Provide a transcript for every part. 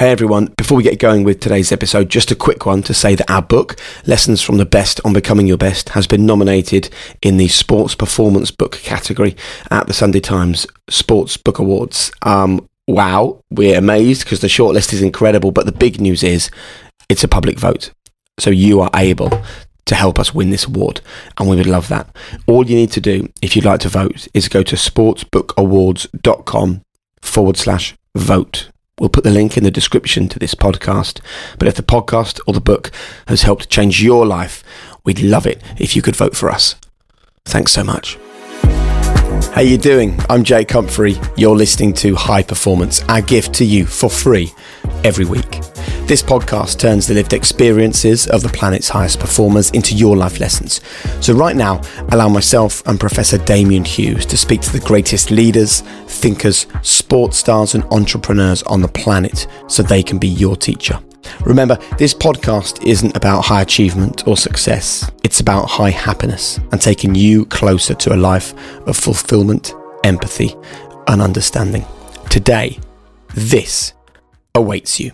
Hey everyone, before we get going with today's episode, just a quick one to say that our book, Lessons from the Best on Becoming Your Best, has been nominated in the Sports Performance Book category at the Sunday Times Sports Book Awards. Um, wow, we're amazed because the shortlist is incredible, but the big news is it's a public vote. So you are able to help us win this award, and we would love that. All you need to do, if you'd like to vote, is go to sportsbookawards.com forward slash vote. We'll put the link in the description to this podcast. But if the podcast or the book has helped change your life, we'd love it if you could vote for us. Thanks so much. How you doing? I'm Jake Humphrey. You're listening to High Performance, our gift to you for free every week. This podcast turns the lived experiences of the planet's highest performers into your life lessons. So, right now, allow myself and Professor Damian Hughes to speak to the greatest leaders, thinkers, sports stars, and entrepreneurs on the planet so they can be your teacher. Remember, this podcast isn't about high achievement or success, it's about high happiness and taking you closer to a life of fulfillment, empathy, and understanding. Today, this awaits you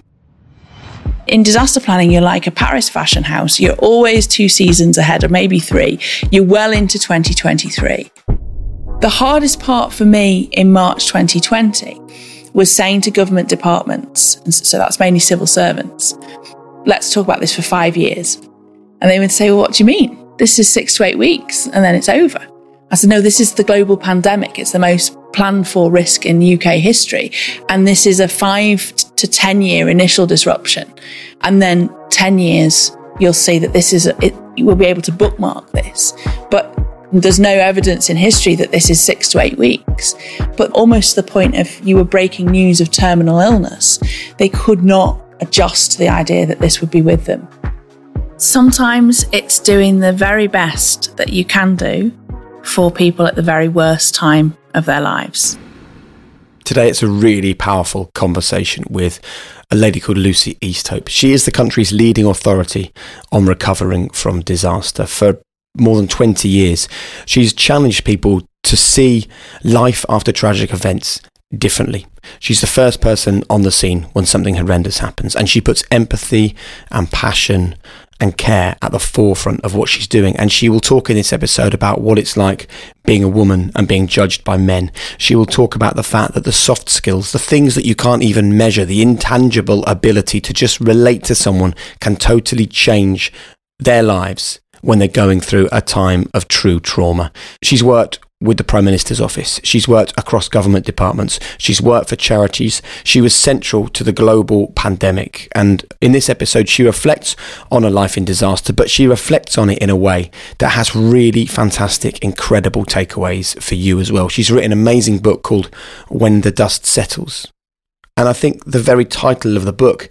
in disaster planning, you're like a Paris fashion house. You're always two seasons ahead, or maybe three. You're well into 2023. The hardest part for me in March 2020 was saying to government departments, and so that's mainly civil servants, let's talk about this for five years. And they would say, well, what do you mean? This is six to eight weeks and then it's over. I said, no, this is the global pandemic. It's the most planned for risk in UK history. And this is a five to 10 year initial disruption. And then 10 years, you'll see that this is, a, it, you will be able to bookmark this. But there's no evidence in history that this is six to eight weeks. But almost to the point of you were breaking news of terminal illness, they could not adjust to the idea that this would be with them. Sometimes it's doing the very best that you can do for people at the very worst time of their lives. Today, it's a really powerful conversation with a lady called Lucy Easthope. She is the country's leading authority on recovering from disaster. For more than 20 years, she's challenged people to see life after tragic events differently. She's the first person on the scene when something horrendous happens, and she puts empathy and passion and care at the forefront of what she's doing. And she will talk in this episode about what it's like being a woman and being judged by men. She will talk about the fact that the soft skills, the things that you can't even measure, the intangible ability to just relate to someone can totally change their lives when they're going through a time of true trauma. She's worked with the Prime Minister's office. She's worked across government departments. She's worked for charities. She was central to the global pandemic. And in this episode, she reflects on a life in disaster, but she reflects on it in a way that has really fantastic, incredible takeaways for you as well. She's written an amazing book called When the Dust Settles. And I think the very title of the book,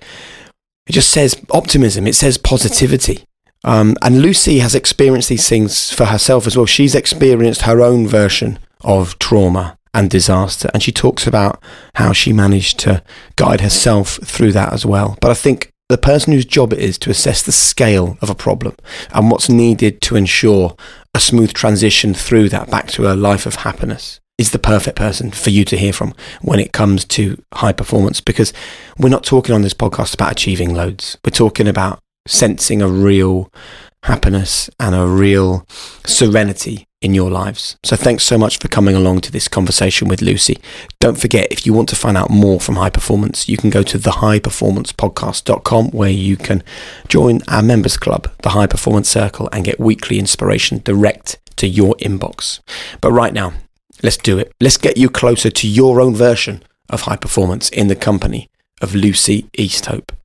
it just says optimism, it says positivity. Um, and Lucy has experienced these things for herself as well. She's experienced her own version of trauma and disaster, and she talks about how she managed to guide herself through that as well. But I think the person whose job it is to assess the scale of a problem and what's needed to ensure a smooth transition through that back to a life of happiness is the perfect person for you to hear from when it comes to high performance because we're not talking on this podcast about achieving loads. We're talking about sensing a real happiness and a real serenity in your lives. So thanks so much for coming along to this conversation with Lucy. Don't forget, if you want to find out more from High Performance, you can go to thehighperformancepodcast.com where you can join our members club, the High Performance Circle, and get weekly inspiration direct to your inbox. But right now, let's do it. Let's get you closer to your own version of high performance in the company of Lucy Easthope.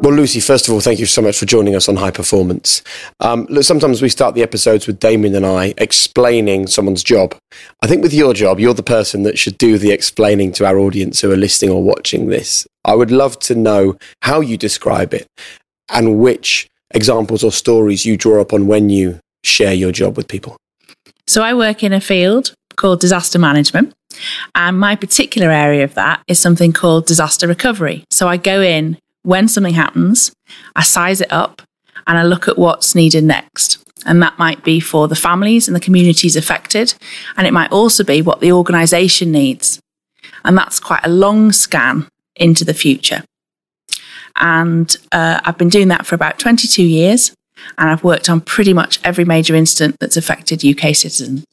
Well, Lucy, first of all, thank you so much for joining us on High Performance. Um, look, sometimes we start the episodes with Damian and I explaining someone's job. I think with your job, you're the person that should do the explaining to our audience who are listening or watching this. I would love to know how you describe it and which examples or stories you draw upon when you share your job with people. So I work in a field called disaster management. And my particular area of that is something called disaster recovery. So I go in when something happens, I size it up and I look at what's needed next. And that might be for the families and the communities affected. And it might also be what the organisation needs. And that's quite a long scan into the future. And uh, I've been doing that for about 22 years. And I've worked on pretty much every major incident that's affected UK citizens.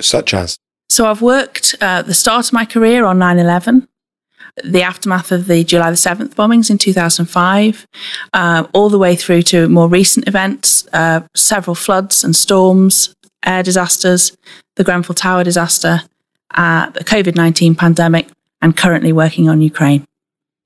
Such as? So I've worked uh, the start of my career on 9 11 the aftermath of the July the 7th bombings in 2005, uh, all the way through to more recent events, uh, several floods and storms, air disasters, the Grenfell Tower disaster, uh, the COVID 19 pandemic, and currently working on Ukraine.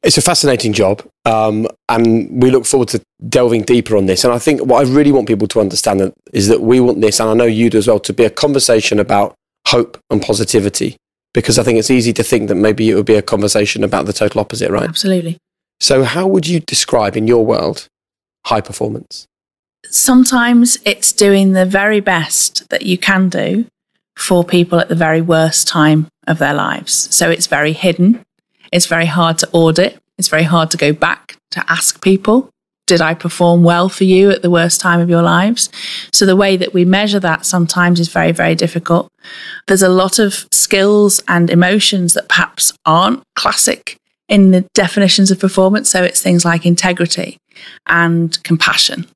It's a fascinating job, um, and we look forward to delving deeper on this. And I think what I really want people to understand is that we want this, and I know you do as well, to be a conversation about hope and positivity because I think it's easy to think that maybe it would be a conversation about the total opposite, right? Absolutely. So, how would you describe in your world high performance? Sometimes it's doing the very best that you can do for people at the very worst time of their lives. So, it's very hidden, it's very hard to audit, it's very hard to go back to ask people did I perform well for you at the worst time of your lives? So the way that we measure that sometimes is very, very difficult. There's a lot of skills and emotions that perhaps aren't classic in the definitions of performance. So it's things like integrity and compassion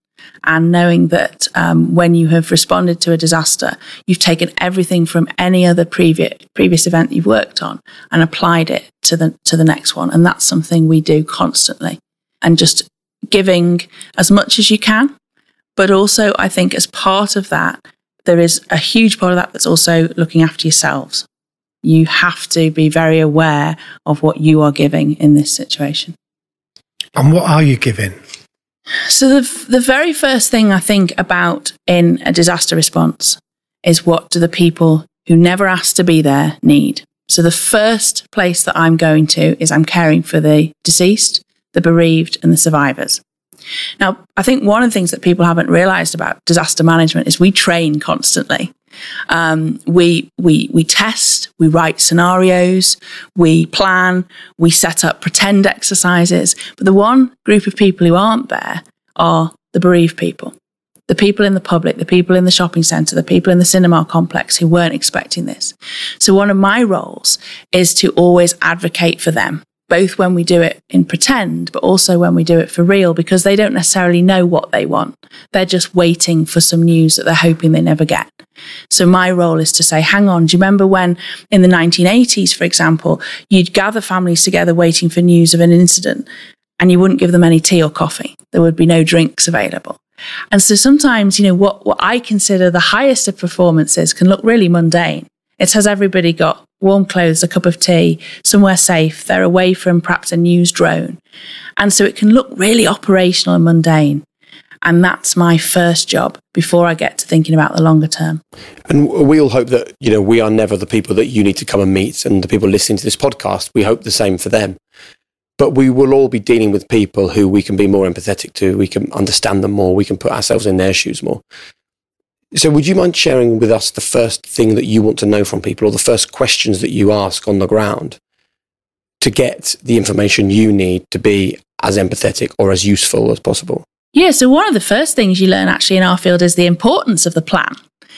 and knowing that um, when you have responded to a disaster, you've taken everything from any other previous previous event you've worked on and applied it to the to the next one, and that's something we do constantly. And just giving as much as you can. But also, I think as part of that, there is a huge part of that that's also looking after yourselves. You have to be very aware of what you are giving in this situation. And what are you giving? So, the, the very first thing I think about in a disaster response is what do the people who never asked to be there need? So, the first place that I'm going to is I'm caring for the deceased the bereaved, and the survivors. Now, I think one of the things that people haven't realized about disaster management is we train constantly. Um, we, we, we test, we write scenarios, we plan, we set up pretend exercises. But the one group of people who aren't there are the bereaved people, the people in the public, the people in the shopping centre, the people in the cinema complex who weren't expecting this. So, one of my roles is to always advocate for them both when we do it in pretend, but also when we do it for real, because they don't necessarily know what they want. They're just waiting for some news that they're hoping they never get. So my role is to say, hang on, do you remember when in the 1980s, for example, you'd gather families together waiting for news of an incident and you wouldn't give them any tea or coffee? There would be no drinks available. And so sometimes, you know, what, what I consider the highest of performances can look really mundane. It has everybody got warm clothes, a cup of tea, somewhere safe. They're away from perhaps a news drone. And so it can look really operational and mundane. And that's my first job before I get to thinking about the longer term. And we all hope that, you know, we are never the people that you need to come and meet. And the people listening to this podcast, we hope the same for them. But we will all be dealing with people who we can be more empathetic to. We can understand them more. We can put ourselves in their shoes more. So, would you mind sharing with us the first thing that you want to know from people or the first questions that you ask on the ground to get the information you need to be as empathetic or as useful as possible? Yeah, so one of the first things you learn actually in our field is the importance of the plan.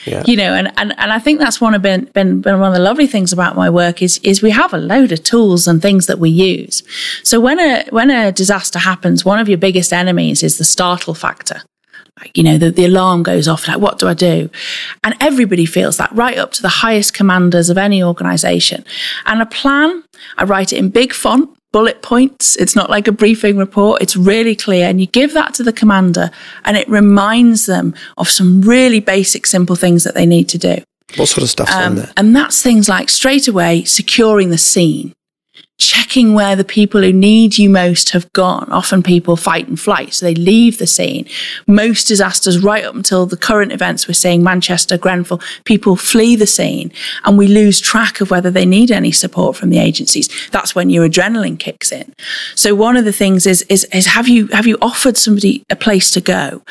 Yeah. You know, and, and, and I think that's one of been, been, been one of the lovely things about my work is is we have a load of tools and things that we use. So when a when a disaster happens, one of your biggest enemies is the startle factor like, you know, the, the alarm goes off, like, what do I do? And everybody feels that right up to the highest commanders of any organization. And a plan, I write it in big font, bullet points. It's not like a briefing report. It's really clear. And you give that to the commander and it reminds them of some really basic, simple things that they need to do. What sort of stuff's um, on there? And that's things like straight away securing the scene checking where the people who need you most have gone. Often people fight and flight, so they leave the scene. Most disasters, right up until the current events we're seeing, Manchester, Grenfell, people flee the scene and we lose track of whether they need any support from the agencies. That's when your adrenaline kicks in. So one of the things is, is, is have you, have you offered somebody a place to go?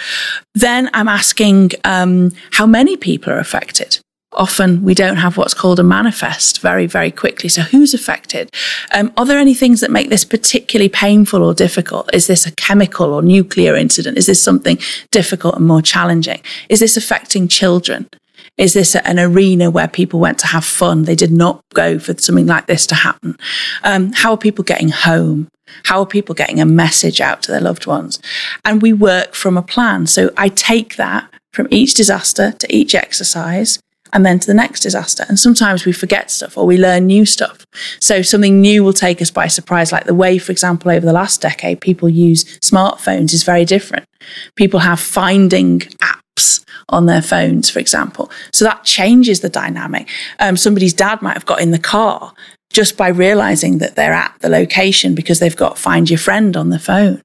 Then I'm asking, um, how many people are affected? Often we don't have what's called a manifest very, very quickly. So who's affected? Um, are there any things that make this particularly painful or difficult? Is this a chemical or nuclear incident? Is this something difficult and more challenging? Is this affecting children? Is this an arena where people went to have fun? They did not go for something like this to happen. Um, how are people getting home? How are people getting a message out to their loved ones? And we work from a plan. So I take that from each disaster to each exercise and then to the next disaster. And sometimes we forget stuff or we learn new stuff. So something new will take us by surprise, like the way, for example, over the last decade, people use smartphones is very different. People have finding apps on their phones, for example. So that changes the dynamic. Um, somebody's dad might have got in the car just by realizing that they're at the location because they've got find your friend on the phone.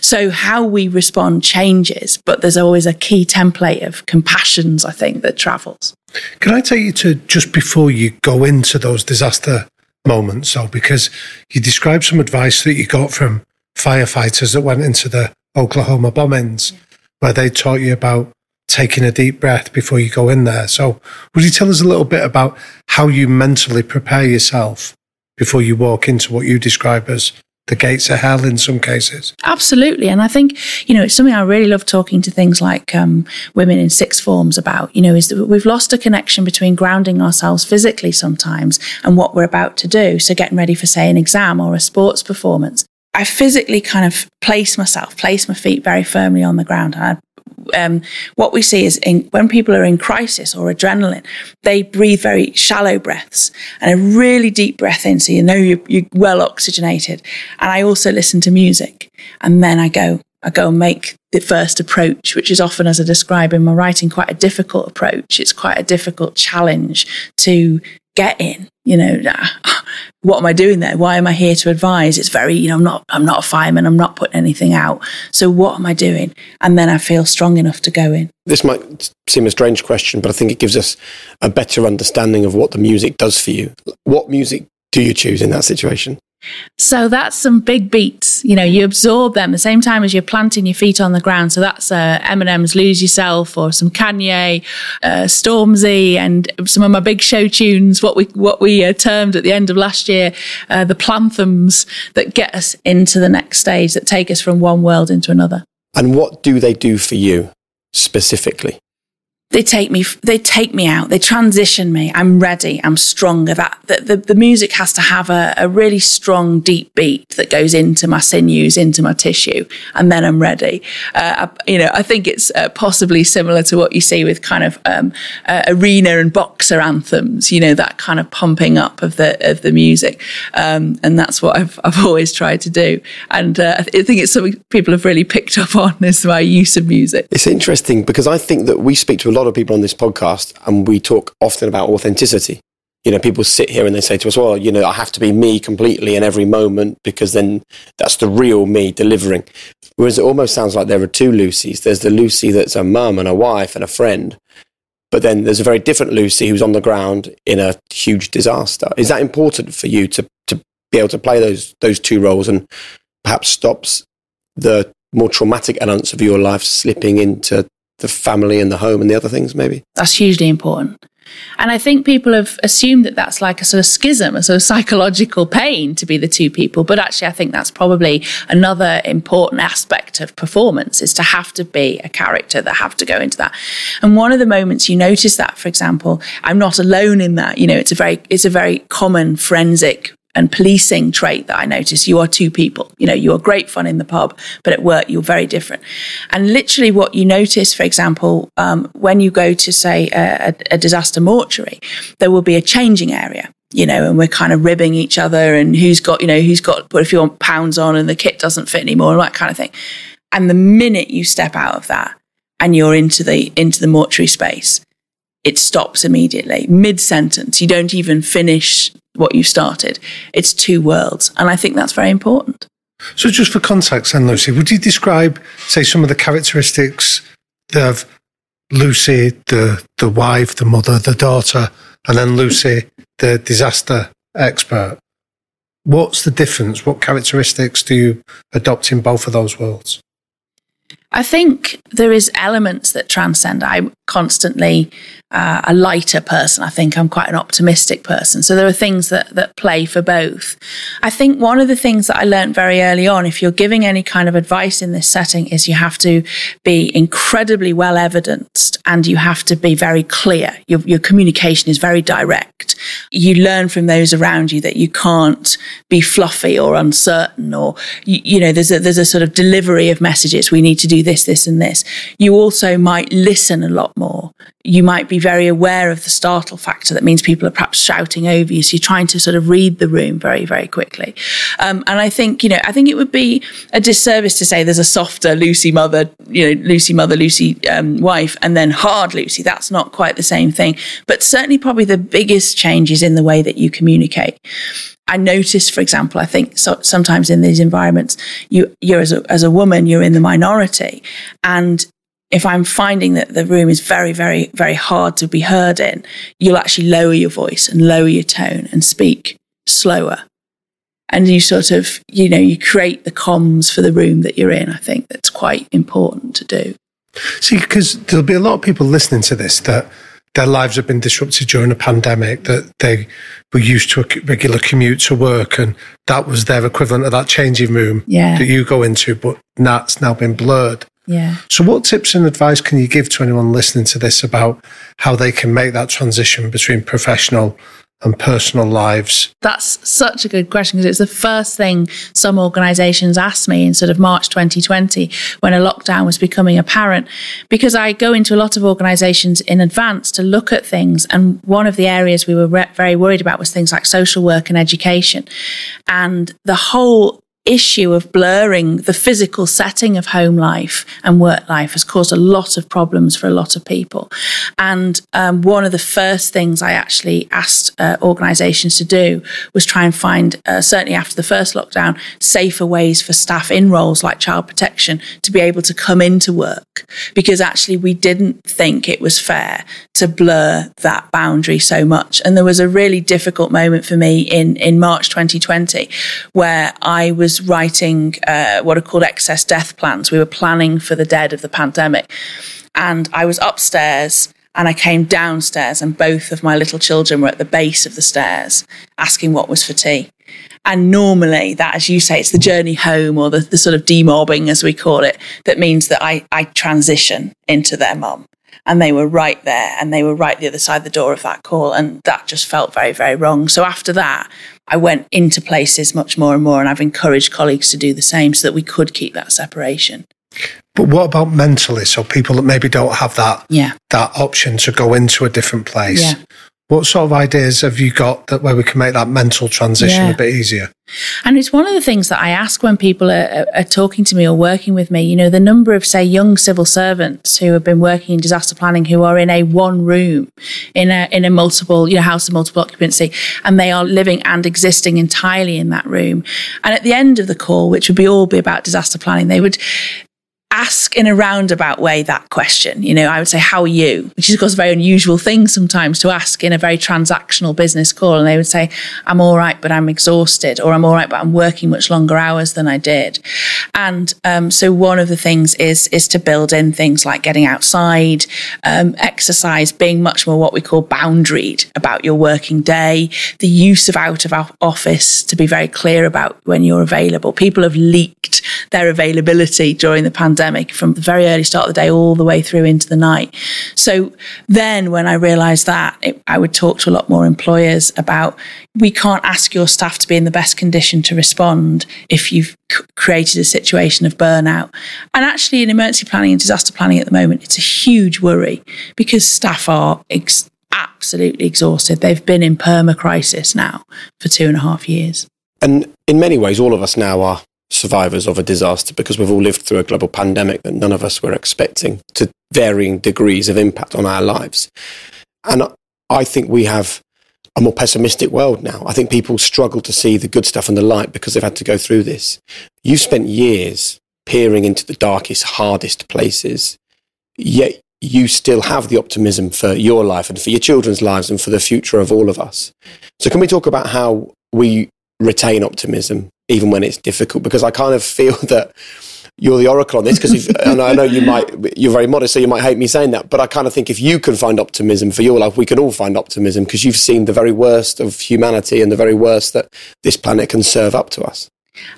So how we respond changes, but there's always a key template of compassions, I think, that travels. Can I take you to just before you go into those disaster moments, so because you described some advice that you got from firefighters that went into the Oklahoma bombings, where they taught you about taking a deep breath before you go in there. So, would you tell us a little bit about how you mentally prepare yourself before you walk into what you describe as the gates of hell in some cases. Absolutely. And I think, you know, it's something I really love talking to things like um, women in six forms about, you know, is that we've lost a connection between grounding ourselves physically sometimes and what we're about to do. So getting ready for, say, an exam or a sports performance. I physically kind of place myself, place my feet very firmly on the ground. And I um, what we see is in, when people are in crisis or adrenaline, they breathe very shallow breaths and a really deep breath in, so you know you're, you're well oxygenated. And I also listen to music, and then I go, I go and make the first approach, which is often, as I describe in my writing, quite a difficult approach. It's quite a difficult challenge to get in. You know, what am I doing there? Why am I here to advise? It's very, you know, I'm not, I'm not a fireman. I'm not putting anything out. So what am I doing? And then I feel strong enough to go in. This might seem a strange question, but I think it gives us a better understanding of what the music does for you. What music do you choose in that situation? So that's some big beats. You know, you absorb them the same time as you're planting your feet on the ground. So that's uh, Eminem's "Lose Yourself" or some Kanye, uh, Stormzy, and some of my big show tunes. What we what we uh, termed at the end of last year uh, the planthams that get us into the next stage, that take us from one world into another. And what do they do for you specifically? They take me they take me out. They transition me. I'm ready. I'm stronger. That the, the, music has to have a, a, really strong deep beat that goes into my sinews into my tissue and then i'm ready. Uh, I, you know i think it's uh, possibly similar to what you see with kind of um, uh, arena and boxer anthems you know that kind of pumping up of the of the music. Um, and that's what I've, I've always tried to do. And uh, i think it's something people have really picked up on is my use of music. It's interesting because i think that we speak to a lot lot of people on this podcast, and we talk often about authenticity. you know, people sit here and they say to us, well, you know, I have to be me completely in every moment because then that's the real me delivering. Whereas it almost sounds like there are two Lucys. There's the Lucy that's a mum and a wife and a friend. But then there's a very different Lucy who's on the ground in a huge disaster. Is that important for you to, to be able to play those, those two roles and perhaps stops the more traumatic elements of your life slipping into the family and the home and the other things, maybe? That's hugely important. And I think people have assumed that that's like a sort of schism, a sort of psychological pain to be the two people. But actually, I think that's probably another important aspect of performance is to have to be a character that have to go into that. And one of the moments you notice that, for example, I'm not alone in that. You know, it's a very, it's a very common forensic and policing trait that I notice. You are two people. You know, you are great fun in the pub, but at work you're very different. And literally, what you notice, for example, um, when you go to say a, a disaster mortuary, there will be a changing area you know, and we're kind of ribbing each other and who's got, you know, who's got put a few pounds on and the kit doesn't fit anymore and that kind of thing. And the minute you step out of that and you're into the into the mortuary space, it stops immediately, mid sentence. You don't even finish what you started. It's two worlds. And I think that's very important. So, just for context, then, Lucy, would you describe, say, some of the characteristics of Lucy, the, the wife, the mother, the daughter, and then Lucy, the disaster expert? What's the difference? What characteristics do you adopt in both of those worlds? I think there is elements that transcend. I'm constantly uh, a lighter person. I think I'm quite an optimistic person. So there are things that, that play for both. I think one of the things that I learned very early on, if you're giving any kind of advice in this setting, is you have to be incredibly well evidenced and you have to be very clear. Your, your communication is very direct. You learn from those around you that you can't be fluffy or uncertain or, you, you know, there's a, there's a sort of delivery of messages. We need to do this, this and this. You also might listen a lot more. You might be very aware of the startle factor. That means people are perhaps shouting over you. So you're trying to sort of read the room very, very quickly. Um, and I think, you know, I think it would be a disservice to say there's a softer Lucy mother, you know, Lucy mother, Lucy um, wife, and then hard Lucy. That's not quite the same thing. But certainly, probably the biggest change is in the way that you communicate. I notice, for example, I think so, sometimes in these environments, you, you're as a, as a woman, you're in the minority, and if I'm finding that the room is very, very, very hard to be heard in, you'll actually lower your voice and lower your tone and speak slower. And you sort of, you know, you create the comms for the room that you're in. I think that's quite important to do. See, because there'll be a lot of people listening to this that their lives have been disrupted during a pandemic, that they were used to a regular commute to work, and that was their equivalent of that changing room yeah. that you go into, but that's now been blurred. Yeah. So, what tips and advice can you give to anyone listening to this about how they can make that transition between professional and personal lives? That's such a good question because it's the first thing some organizations asked me in sort of March 2020 when a lockdown was becoming apparent. Because I go into a lot of organizations in advance to look at things. And one of the areas we were re- very worried about was things like social work and education. And the whole issue of blurring the physical setting of home life and work life has caused a lot of problems for a lot of people. And um, one of the first things I actually asked uh, organisations to do was try and find, uh, certainly after the first lockdown, safer ways for staff in roles like child protection to be able to come into work. Because actually, we didn't think it was fair to blur that boundary so much. And there was a really difficult moment for me in, in March 2020 where I was was writing uh, what are called excess death plans. We were planning for the dead of the pandemic. And I was upstairs and I came downstairs, and both of my little children were at the base of the stairs asking what was for tea. And normally, that, as you say, it's the journey home or the, the sort of demobbing, as we call it, that means that I, I transition into their mum. And they were right there and they were right the other side of the door of that call. And that just felt very, very wrong. So after that, I went into places much more and more, and I've encouraged colleagues to do the same so that we could keep that separation. But what about mentally? So people that maybe don't have that yeah. that option to go into a different place. Yeah. What sort of ideas have you got that where we can make that mental transition Yeah. a bit easier? And it's one of the things that I ask when people are, are, talking to me or working with me. You know, the number of, say, young civil servants who have been working in disaster planning who are in a one room, in a in a multiple, you know, house of multiple occupancy, and they are living and existing entirely in that room. And at the end of the call, which would be all be about disaster planning, they would ask in a roundabout way that question. You know, I would say, How are you? Which is, of course, a very unusual thing sometimes to ask in a very transactional business call. And they would say, I'm all right, but I'm exhausted, or I'm all right, but I'm working much longer hours than I did. And um, so, one of the things is, is to build in things like getting outside, um, exercise, being much more what we call boundaried about your working day, the use of out of office to be very clear about when you're available. People have leaked their availability during the pandemic from the very early start of the day all the way through into the night. So then when I realized that, it, I would talk to a lot more employers about we can't ask your staff to be in the best condition to respond if you've c- created a situation of burnout. And actually, in emergency planning and disaster planning at the moment, it's a huge worry because staff are ex- absolutely exhausted. They've been in perma crisis now for two and a half years. And in many ways, all of us now are survivors of a disaster because we've all lived through a global pandemic that none of us were expecting to varying degrees of impact on our lives. And I think we have a more pessimistic world now. I think people struggle to see the good stuff and the light because they've had to go through this. You've spent years peering into the darkest, hardest places, yet you still have the optimism for your life and for your children's lives and for the future of all of us. So, can we talk about how we retain optimism even when it's difficult? Because I kind of feel that you're the oracle on this because and I know you might you're very modest so you might hate me saying that but I kind of think if you can find optimism for your life we can all find optimism because you've seen the very worst of humanity and the very worst that this planet can serve up to us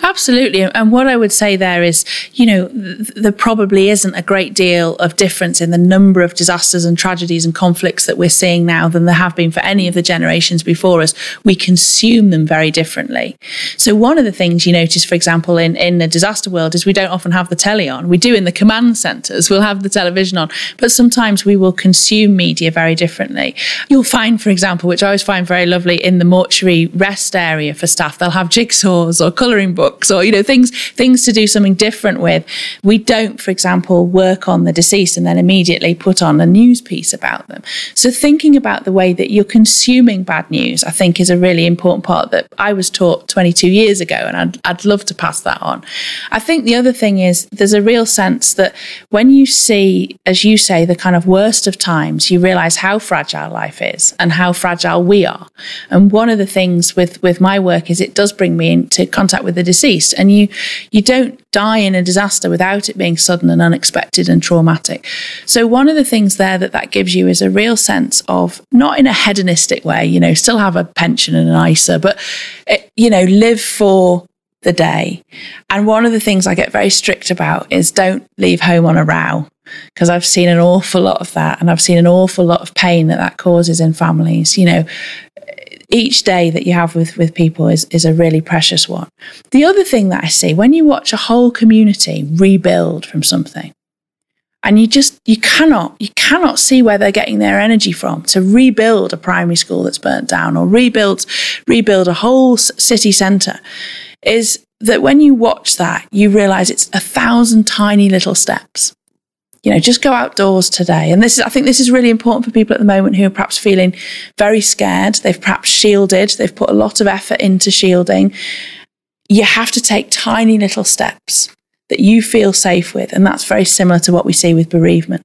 Absolutely. And what I would say there is, you know, th- there probably isn't a great deal of difference in the number of disasters and tragedies and conflicts that we're seeing now than there have been for any of the generations before us. We consume them very differently. So one of the things you notice, for example, in, in the disaster world is we don't often have the telly on. We do in the command centers. We'll have the television on, but sometimes we will consume media very differently. You'll find, for example, which I always find very lovely in the mortuary rest area for staff, they'll have jigsaws or colouring books or you know things things to do something different with. We don't for example work on the deceased and then immediately put on a news piece about them. So thinking about the way that you're consuming bad news i think is a really important part that i was taught 22 years ago and i'd, I'd love to pass that on. I think the other thing is there's a real sense that when you see as you say the kind of worst of times you realize how fragile life is and how fragile we are. And one of the things with with my work is it does bring me into contact with the deceased. And you you don't die in a disaster without it being sudden and unexpected and traumatic. So one of the things there that that gives you is a real sense of not in a hedonistic way you know still have a pension and an isa but it, you know live for the day. And one of the things i get very strict about is don't leave home on a row because I've seen an awful lot of that. And I've seen an awful lot of pain that that causes in families. You know, each day that you have with, with people is, is a really precious one. The other thing that I see when you watch a whole community rebuild from something, and you just you cannot you cannot see where they're getting their energy from to rebuild a primary school that's burnt down or rebuild rebuild a whole city centre is that when you watch that you realize it's a thousand tiny little steps you know just go outdoors today. And this is i think this is really important for people at the moment who are perhaps feeling very scared. They've perhaps shielded. They've put a lot of effort into shielding. You have to take tiny little steps that you feel safe with. And that's very similar to what we see with bereavement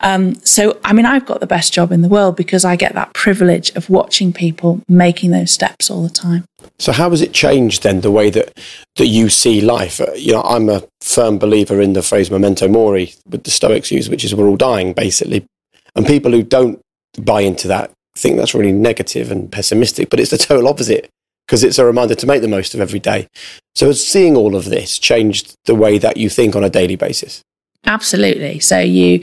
um, so i mean i've got the best job in the world because i get that privilege of watching people making those steps all the time so how has it changed then the way that that you see life? Uh, you know, I'm a firm believer in the phrase "memento mori" with the Stoics use, which is we're all dying, basically. And people who don't buy into that think that's really negative and pessimistic, but it's the total opposite because it's a reminder to make the most of every day. So has seeing all of this changed the way that you think on a daily basis? Absolutely. So you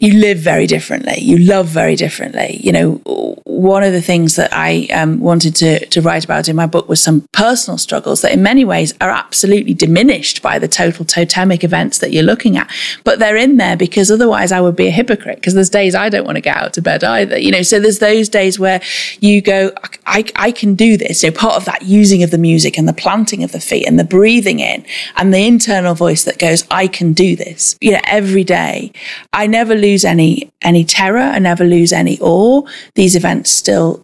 you live very differently. You love very differently. You know, one of the things that I um, wanted to to write about in my book was some personal struggles that, in many ways, are absolutely diminished by the total totemic events that you're looking at. But they're in there because otherwise I would be a hypocrite. Because there's days I don't want to get out of bed either. You know, so there's those days where you go, I I can do this. So part of that using of the music and the planting of the feet and the breathing in and the internal voice that goes, I can do this you know, every day. I never lose any, any terror. I never lose any awe. These events still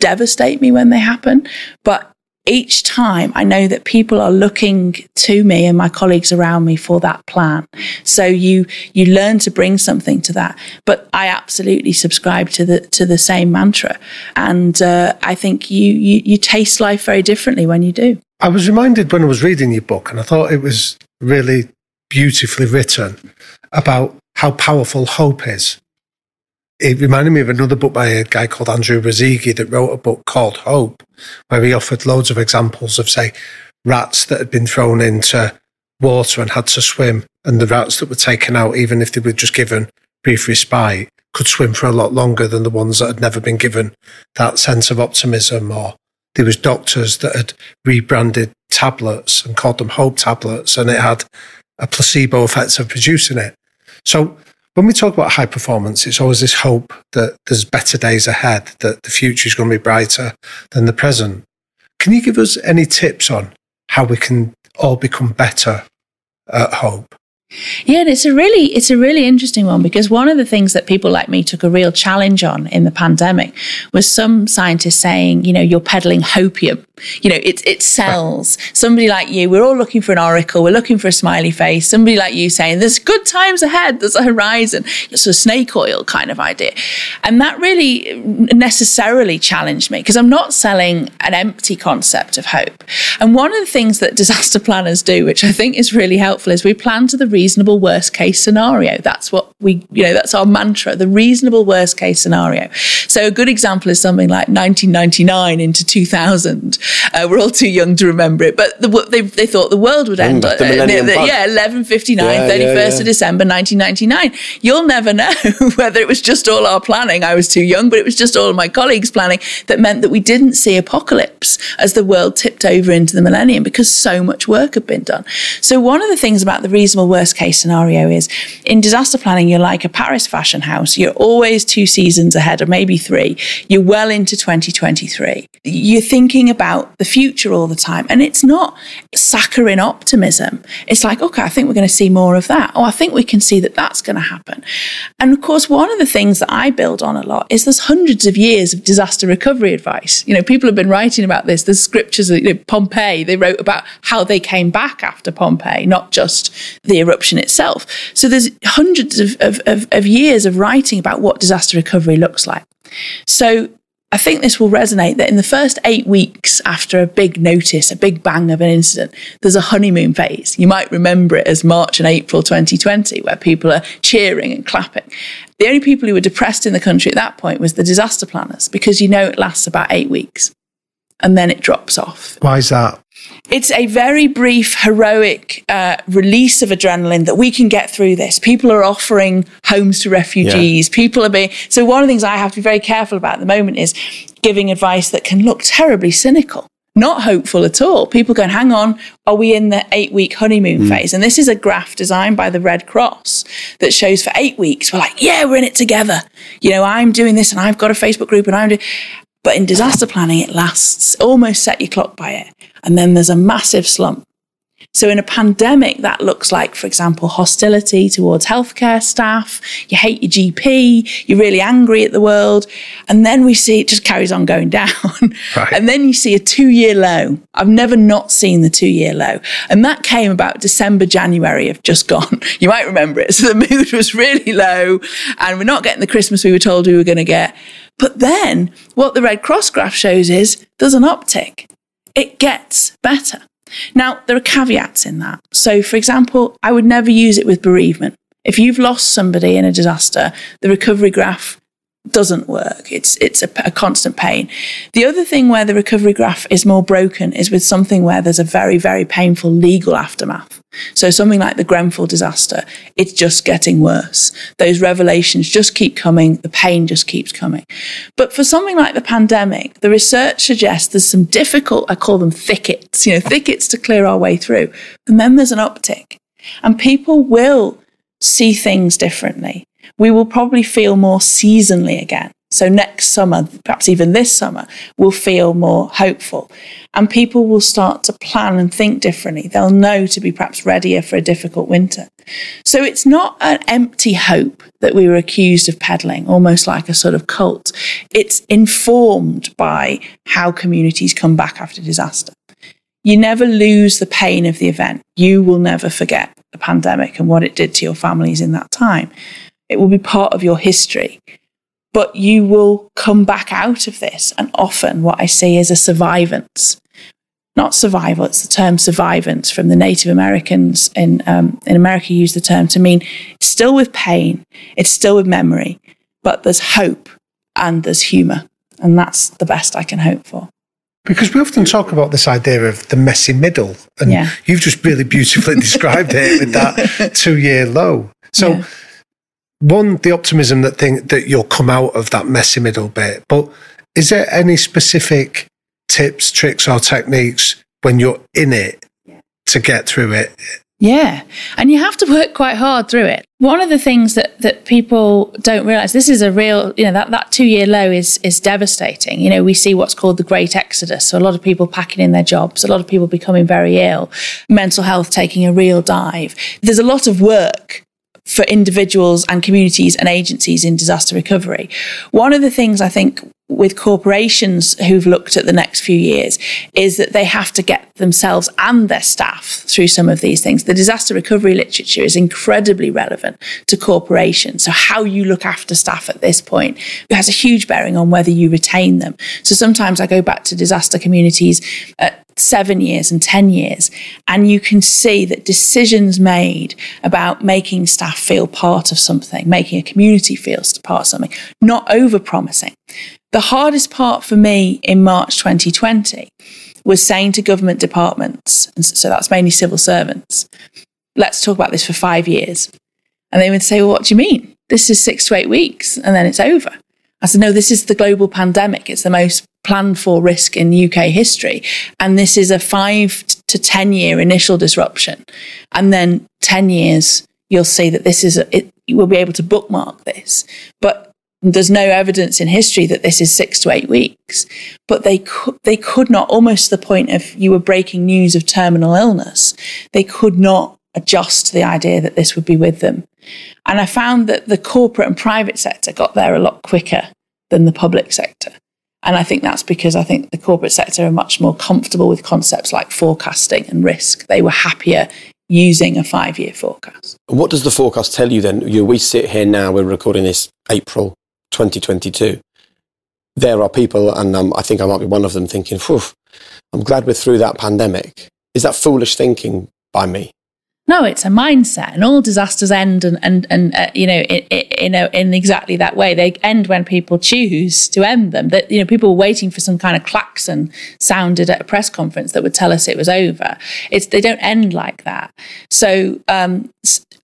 devastate me when they happen. But each time I know that people are looking to me and my colleagues around me for that plan. So you you learn to bring something to that. But I absolutely subscribe to the to the same mantra, and uh, I think you, you you taste life very differently when you do. I was reminded when I was reading your book, and I thought it was really beautifully written about how powerful hope is. It reminded me of another book by a guy called Andrew Ruzicki that wrote a book called Hope, where he offered loads of examples of, say, rats that had been thrown into water and had to swim, and the rats that were taken out, even if they were just given brief respite, could swim for a lot longer than the ones that had never been given that sense of optimism. Or there was doctors that had rebranded tablets and called them hope tablets, and it had a placebo effect of producing it. So when we talk about high performance, it's always this hope that there's better days ahead, that the future is going to be brighter than the present. Can you give us any tips on how we can all become better at hope? Yeah, and it's a really it's a really interesting one because one of the things that people like me took a real challenge on in the pandemic was some scientists saying, you know, you're peddling hopium. You know, it it sells. Somebody like you, we're all looking for an oracle, we're looking for a smiley face. Somebody like you saying, there's good times ahead, there's a horizon. It's a snake oil kind of idea. And that really necessarily challenged me because I'm not selling an empty concept of hope. And one of the things that disaster planners do, which I think is really helpful, is we plan to the reasonable worst case scenario. That's what we, you know, that's our mantra, the reasonable worst case scenario. So a good example is something like 1999 into 2000. Uh, we're all too young to remember it, but the, they, they thought the world would end. Mm, the uh, the, yeah, 1159, yeah, 31st yeah, yeah. of December 1999. You'll never know whether it was just all our planning. I was too young, but it was just all my colleagues' planning that meant that we didn't see apocalypse as the world tipped over into the millennium because so much work had been done. So one of the things about the reasonable worst worst case scenario is in disaster planning, you're like a Paris fashion house. You're always two seasons ahead, or maybe three. You're well into 2023. You're thinking about the future all the time. And it's not saccharine optimism. It's like, okay, I think we're going to see more of that. Oh, I think we can see that that's going to happen. And of course, one of the things that I build on a lot is there's hundreds of years of disaster recovery advice. You know, people have been writing about this. There's scriptures, you know, Pompeii, they wrote about how they came back after Pompeii, not just the eruption itself. So there's hundreds of, of, of, of years of writing about what disaster recovery looks like. So I think this will resonate that in the first eight weeks after a big notice, a big bang of an incident, there's a honeymoon phase. You might remember it as March and April 2020, where people are cheering and clapping. The only people who were depressed in the country at that point was the disaster planners, because you know it lasts about eight weeks and then it drops off. Why is that? It's a very brief, heroic uh, release of adrenaline that we can get through this. People are offering homes to refugees. Yeah. People are being. So, one of the things I have to be very careful about at the moment is giving advice that can look terribly cynical not hopeful at all. People going, hang on, are we in the eight week honeymoon mm. phase? And this is a graph designed by the Red Cross that shows for eight weeks, we're like, yeah, we're in it together. You know, I'm doing this and I've got a Facebook group and I'm doing, but in disaster planning, it lasts almost set your clock by it. And then there's a massive slump. So in a pandemic, that looks like, for example, hostility towards healthcare staff. You hate your GP. You're really angry at the world. And then we see it just carries on going down. Right. And then you see a two year low. I've never not seen the two year low. And that came about December, January of just gone. You might remember it. So the mood was really low and we're not getting the Christmas we were told we were going to get. But then what the Red Cross graph shows is there's an uptick. It gets better. Now, there are caveats in that. So, for example, I would never use it with bereavement. If you've lost somebody in a disaster, the recovery graph doesn't work. It's it's a, a, constant pain. The other thing where the recovery graph is more broken is with something where there's a very very painful legal aftermath. So something like the Grenfell disaster, it's just getting worse. Those revelations just keep coming. The pain just keeps coming. But for something like the pandemic, the research suggests there's some difficult, I call them thickets, you know, thickets to clear our way through. And then there's an uptick, and people will see things differently we will probably feel more seasonally again. So next summer, perhaps even this summer, will feel more hopeful. And people will start to plan and think differently. They'll know to be perhaps readier for a difficult winter. So it's not an empty hope that we were accused of peddling, almost like a sort of cult. It's informed by how communities come back after disaster. You never lose the pain of the event. You will never forget the pandemic and what it did to your families in that time. It will be part of your history. But you will come back out of this. And often what I see is a survivance. Not survival, it's the term survivance from the Native Americans in, um, in America use the term to mean it's still with pain, it's still with memory, but there's hope and there's humour. And that's the best I can hope for. Because we often talk about this idea of the messy middle, and yeah. you've just really beautifully described it with that two year low. So, yeah one, the optimism that think that you'll come out of that messy middle bit. But is there any specific tips, tricks, or techniques when you're in it to get through it? Yeah. And you have to work quite hard through it. One of the things that, that people don't realize, this is a real, you know, that, that two year low is, is devastating. You know, we see what's called the great exodus. So a lot of people packing in their jobs, a lot of people becoming very ill, mental health taking a real dive. There's a lot of work for individuals and communities and agencies in disaster recovery. One of the things I think with corporations who've looked at the next few years is that they have to get themselves and their staff through some of these things. The disaster recovery literature is incredibly relevant to corporations. So how you look after staff at this point has a huge bearing on whether you retain them. So sometimes I go back to disaster communities at seven years and 10 years. And you can see that decisions made about making staff feel part of something, making a community feel part of something, not over promising. The hardest part for me in March 2020 was saying to government departments, and so that's mainly civil servants, let's talk about this for five years. And they would say, well, what do you mean? This is six to eight weeks and then it's over. I said, no, this is the global pandemic. It's the most planned for risk in UK history. And this is a five to 10 year initial disruption. And then 10 years, you'll see that this is, a, it, you will be able to bookmark this. But there's no evidence in history that this is six to eight weeks. But they could, they could not, almost to the point of you were breaking news of terminal illness, they could not adjust to the idea that this would be with them. And I found that the corporate and private sector got there a lot quicker than the public sector. And I think that's because I think the corporate sector are much more comfortable with concepts like forecasting and risk. They were happier using a five year forecast. What does the forecast tell you then? You, we sit here now, we're recording this April 2022. There are people, and um, I think I might be one of them, thinking, I'm glad we're through that pandemic. Is that foolish thinking by me? No, it's a mindset, and all disasters end, and and and uh, you know, in, in, in exactly that way. They end when people choose to end them. That you know, people were waiting for some kind of klaxon sounded at a press conference that would tell us it was over. It's they don't end like that. So um,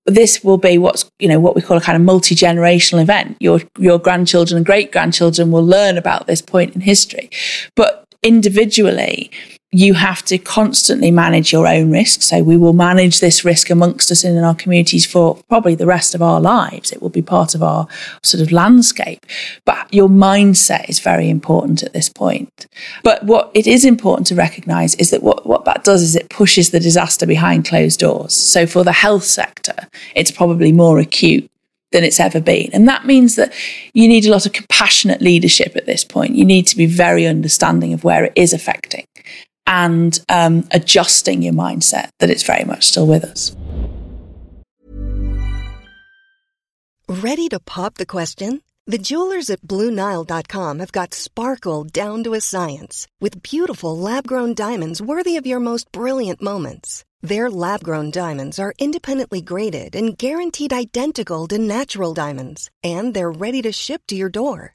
this will be what's you know what we call a kind of multi generational event. Your your grandchildren and great grandchildren will learn about this point in history, but individually you have to constantly manage your own risk. So we will manage this risk amongst us and in our communities for probably the rest of our lives. It will be part of our sort of landscape. But your mindset is very important at this point. But what it is important to recognize is that what, what that does is it pushes the disaster behind closed doors. So for the health sector, it's probably more acute than it's ever been. And that means that you need a lot of compassionate leadership at this point. You need to be very understanding of where it is affecting and um, adjusting your mindset that it's very much still with us. Ready to pop the question? The jewelers at BlueNile.com have got sparkle down to a science with beautiful lab grown diamonds worthy of your most brilliant moments. Their lab grown diamonds are independently graded and guaranteed identical to natural diamonds, and they're ready to ship to your door.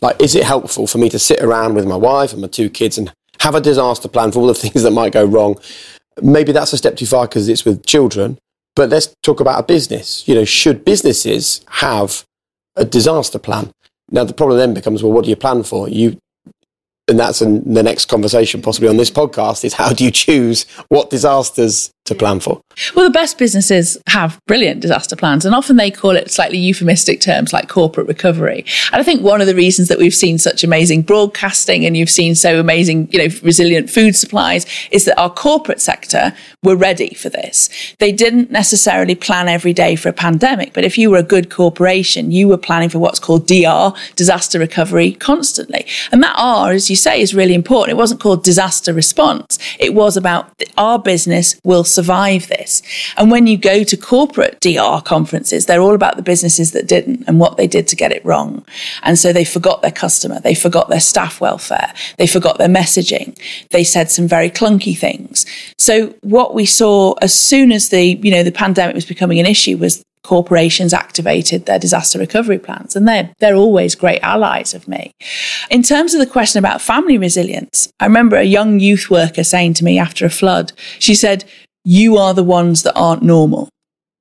Like, is it helpful for me to sit around with my wife and my two kids and have a disaster plan for all the things that might go wrong? Maybe that's a step too far because it's with children, but let's talk about a business. You know, should businesses have a disaster plan? Now, the problem then becomes, well, what do you plan for? You and that's in the next conversation possibly on this podcast is how do you choose what disasters to plan for well the best businesses have brilliant disaster plans and often they call it slightly euphemistic terms like corporate recovery and i think one of the reasons that we've seen such amazing broadcasting and you've seen so amazing you know resilient food supplies is that our corporate sector were ready for this they didn't necessarily plan every day for a pandemic but if you were a good corporation you were planning for what's called dr disaster recovery constantly and that r as you say is really important. It wasn't called disaster response. It was about our business will survive this. And when you go to corporate DR conferences, they're all about the businesses that didn't and what they did to get it wrong. And so they forgot their customer. They forgot their staff welfare. They forgot their messaging. They said some very clunky things. So what we saw as soon as the, you know, the pandemic was becoming an issue was corporations activated their disaster recovery plans and they're they're always great allies of me in terms of the question about family resilience i remember a young youth worker saying to me after a flood she said you are the ones that aren't normal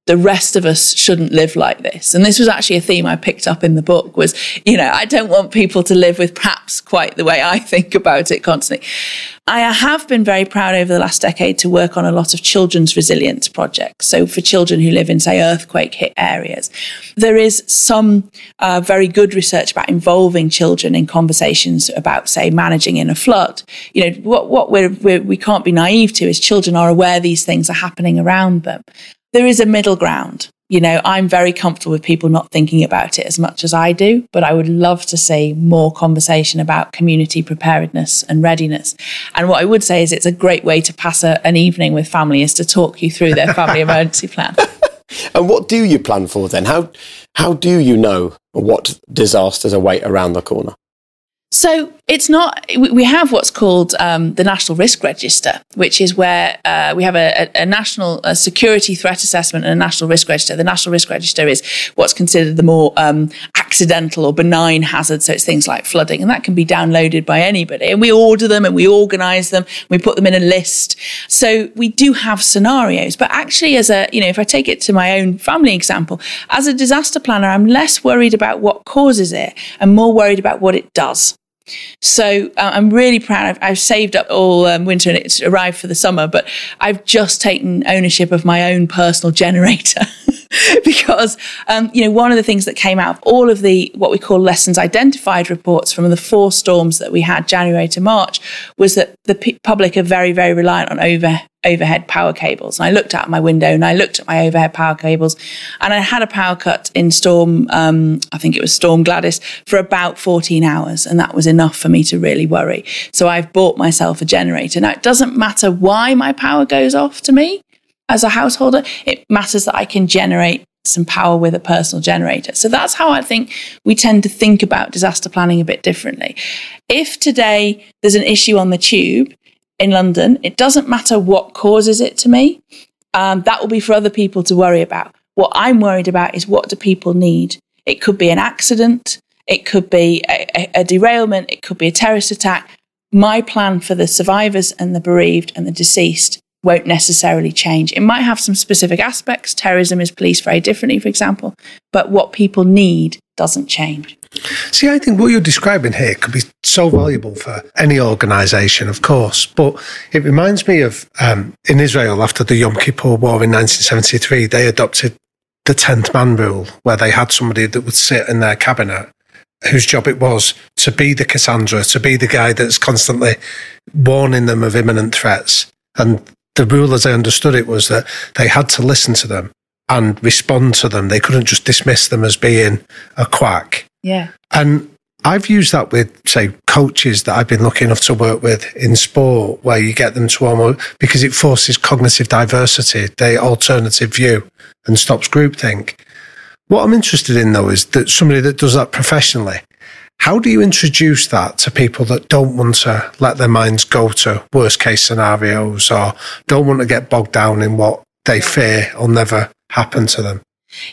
the rest of us shouldn't live like this. And this was actually a theme I picked up in the book was, you know, I don't want people to live with perhaps quite the way I think about it constantly. I have been very proud over the last decade to work on a lot of children's resilience projects. So for children who live in, say, earthquake hit areas, there is some uh, very good research about involving children in conversations about, say, managing in a flood. You know, what, what we're, we're, we can't be naive to is children are aware these things are happening around them there is a middle ground. You know, I'm very comfortable with people not thinking about it as much as I do, but I would love to see more conversation about community preparedness and readiness. And what I would say is it's a great way to pass a, an evening with family is to talk you through their family emergency plan. and what do you plan for then? How how do you know what disasters await around the corner? So it's not, we have what's called um, the National Risk Register, which is where uh, we have a, a, national a security threat assessment and a national risk register. The National Risk Register is what's considered the more um, accidental or benign hazards. So it's things like flooding, and that can be downloaded by anybody. And we order them and we organize them, we put them in a list. So we do have scenarios. But actually, as a, you know, if I take it to my own family example, as a disaster planner, I'm less worried about what causes it and more worried about what it does. So uh, I'm really proud. I've, I've saved up all um, winter and it's arrived for the summer, but I've just taken ownership of my own personal generator because, um, you know, one of the things that came out of all of the what we call lessons identified reports from the four storms that we had January to March was that the p- public are very, very reliant on over overhead power cables. And I looked out my window and I looked at my overhead power cables and I had a power cut in Storm, um, I think it was Storm Gladys, for about 14 hours. And that was enough for me to really worry. So I've bought myself a generator. Now, it doesn't matter why my power goes off to me as a householder, it matters that I can generate some power with a personal generator. So that's how I think we tend to think about disaster planning a bit differently. If today there's an issue on the tube in London, it doesn't matter what causes it to me. Um, that will be for other people to worry about. What I'm worried about is what do people need? It could be an accident, it could be a, a, a derailment, it could be a terrorist attack. My plan for the survivors and the bereaved and the deceased won't necessarily change. It might have some specific aspects. Terrorism is policed very differently, for example, but what people need doesn't change. See, I think what you're describing here could be so valuable for any organisation, of course. But it reminds me of um, in Israel after the Yom Kippur War in 1973, they adopted the 10th man rule, where they had somebody that would sit in their cabinet whose job it was to be the Cassandra, to be the guy that's constantly warning them of imminent threats. And the rule, as I understood it, was that they had to listen to them and respond to them. They couldn't just dismiss them as being a quack. Yeah. And I've used that with, say, coaches that I've been lucky enough to work with in sport, where you get them to almost, because it forces cognitive diversity, the alternative view, and stops groupthink. What I'm interested in, though, is that somebody that does that professionally, how do you introduce that to people that don't want to let their minds go to worst case scenarios or don't want to get bogged down in what they fear will never happen to them?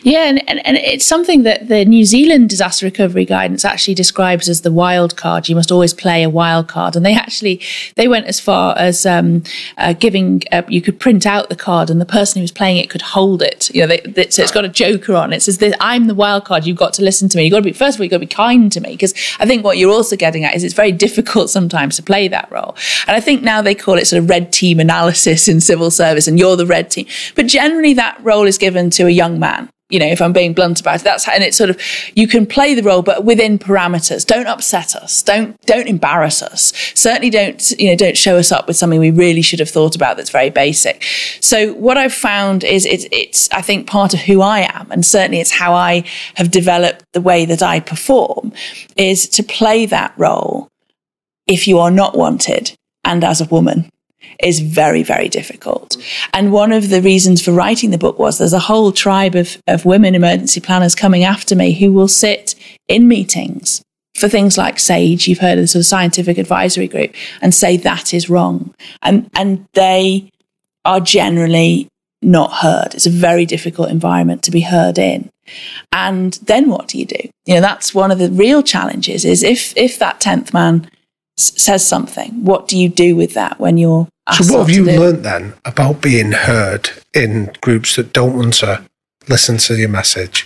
Yeah, and, and, and it's something that the New Zealand disaster recovery guidance actually describes as the wild card. You must always play a wild card, and they actually they went as far as um, uh, giving uh, you could print out the card, and the person who was playing it could hold it. You know, they, they, so it's got a joker on it. it says I'm the wild card. You've got to listen to me. You've got to be first of all, you've got to be kind to me because I think what you're also getting at is it's very difficult sometimes to play that role. And I think now they call it sort of red team analysis in civil service, and you're the red team. But generally, that role is given to a young man you know, if I'm being blunt about it, that's how, and it's sort of, you can play the role, but within parameters. Don't upset us. Don't, don't embarrass us. Certainly don't, you know, don't show us up with something we really should have thought about that's very basic. So what I've found is it's, it's, I think part of who I am, and certainly it's how I have developed the way that I perform is to play that role if you are not wanted and as a woman is very, very difficult. And one of the reasons for writing the book was there's a whole tribe of, of women emergency planners coming after me who will sit in meetings for things like SAGE, you've heard of the sort of scientific advisory group, and say that is wrong. And, and they are generally not heard. It's a very difficult environment to be heard in. And then what do you do? You know, that's one of the real challenges is if, if that 10th man s- says something, what do you do with that when you're so, what have you learned then about being heard in groups that don't want to listen to your message?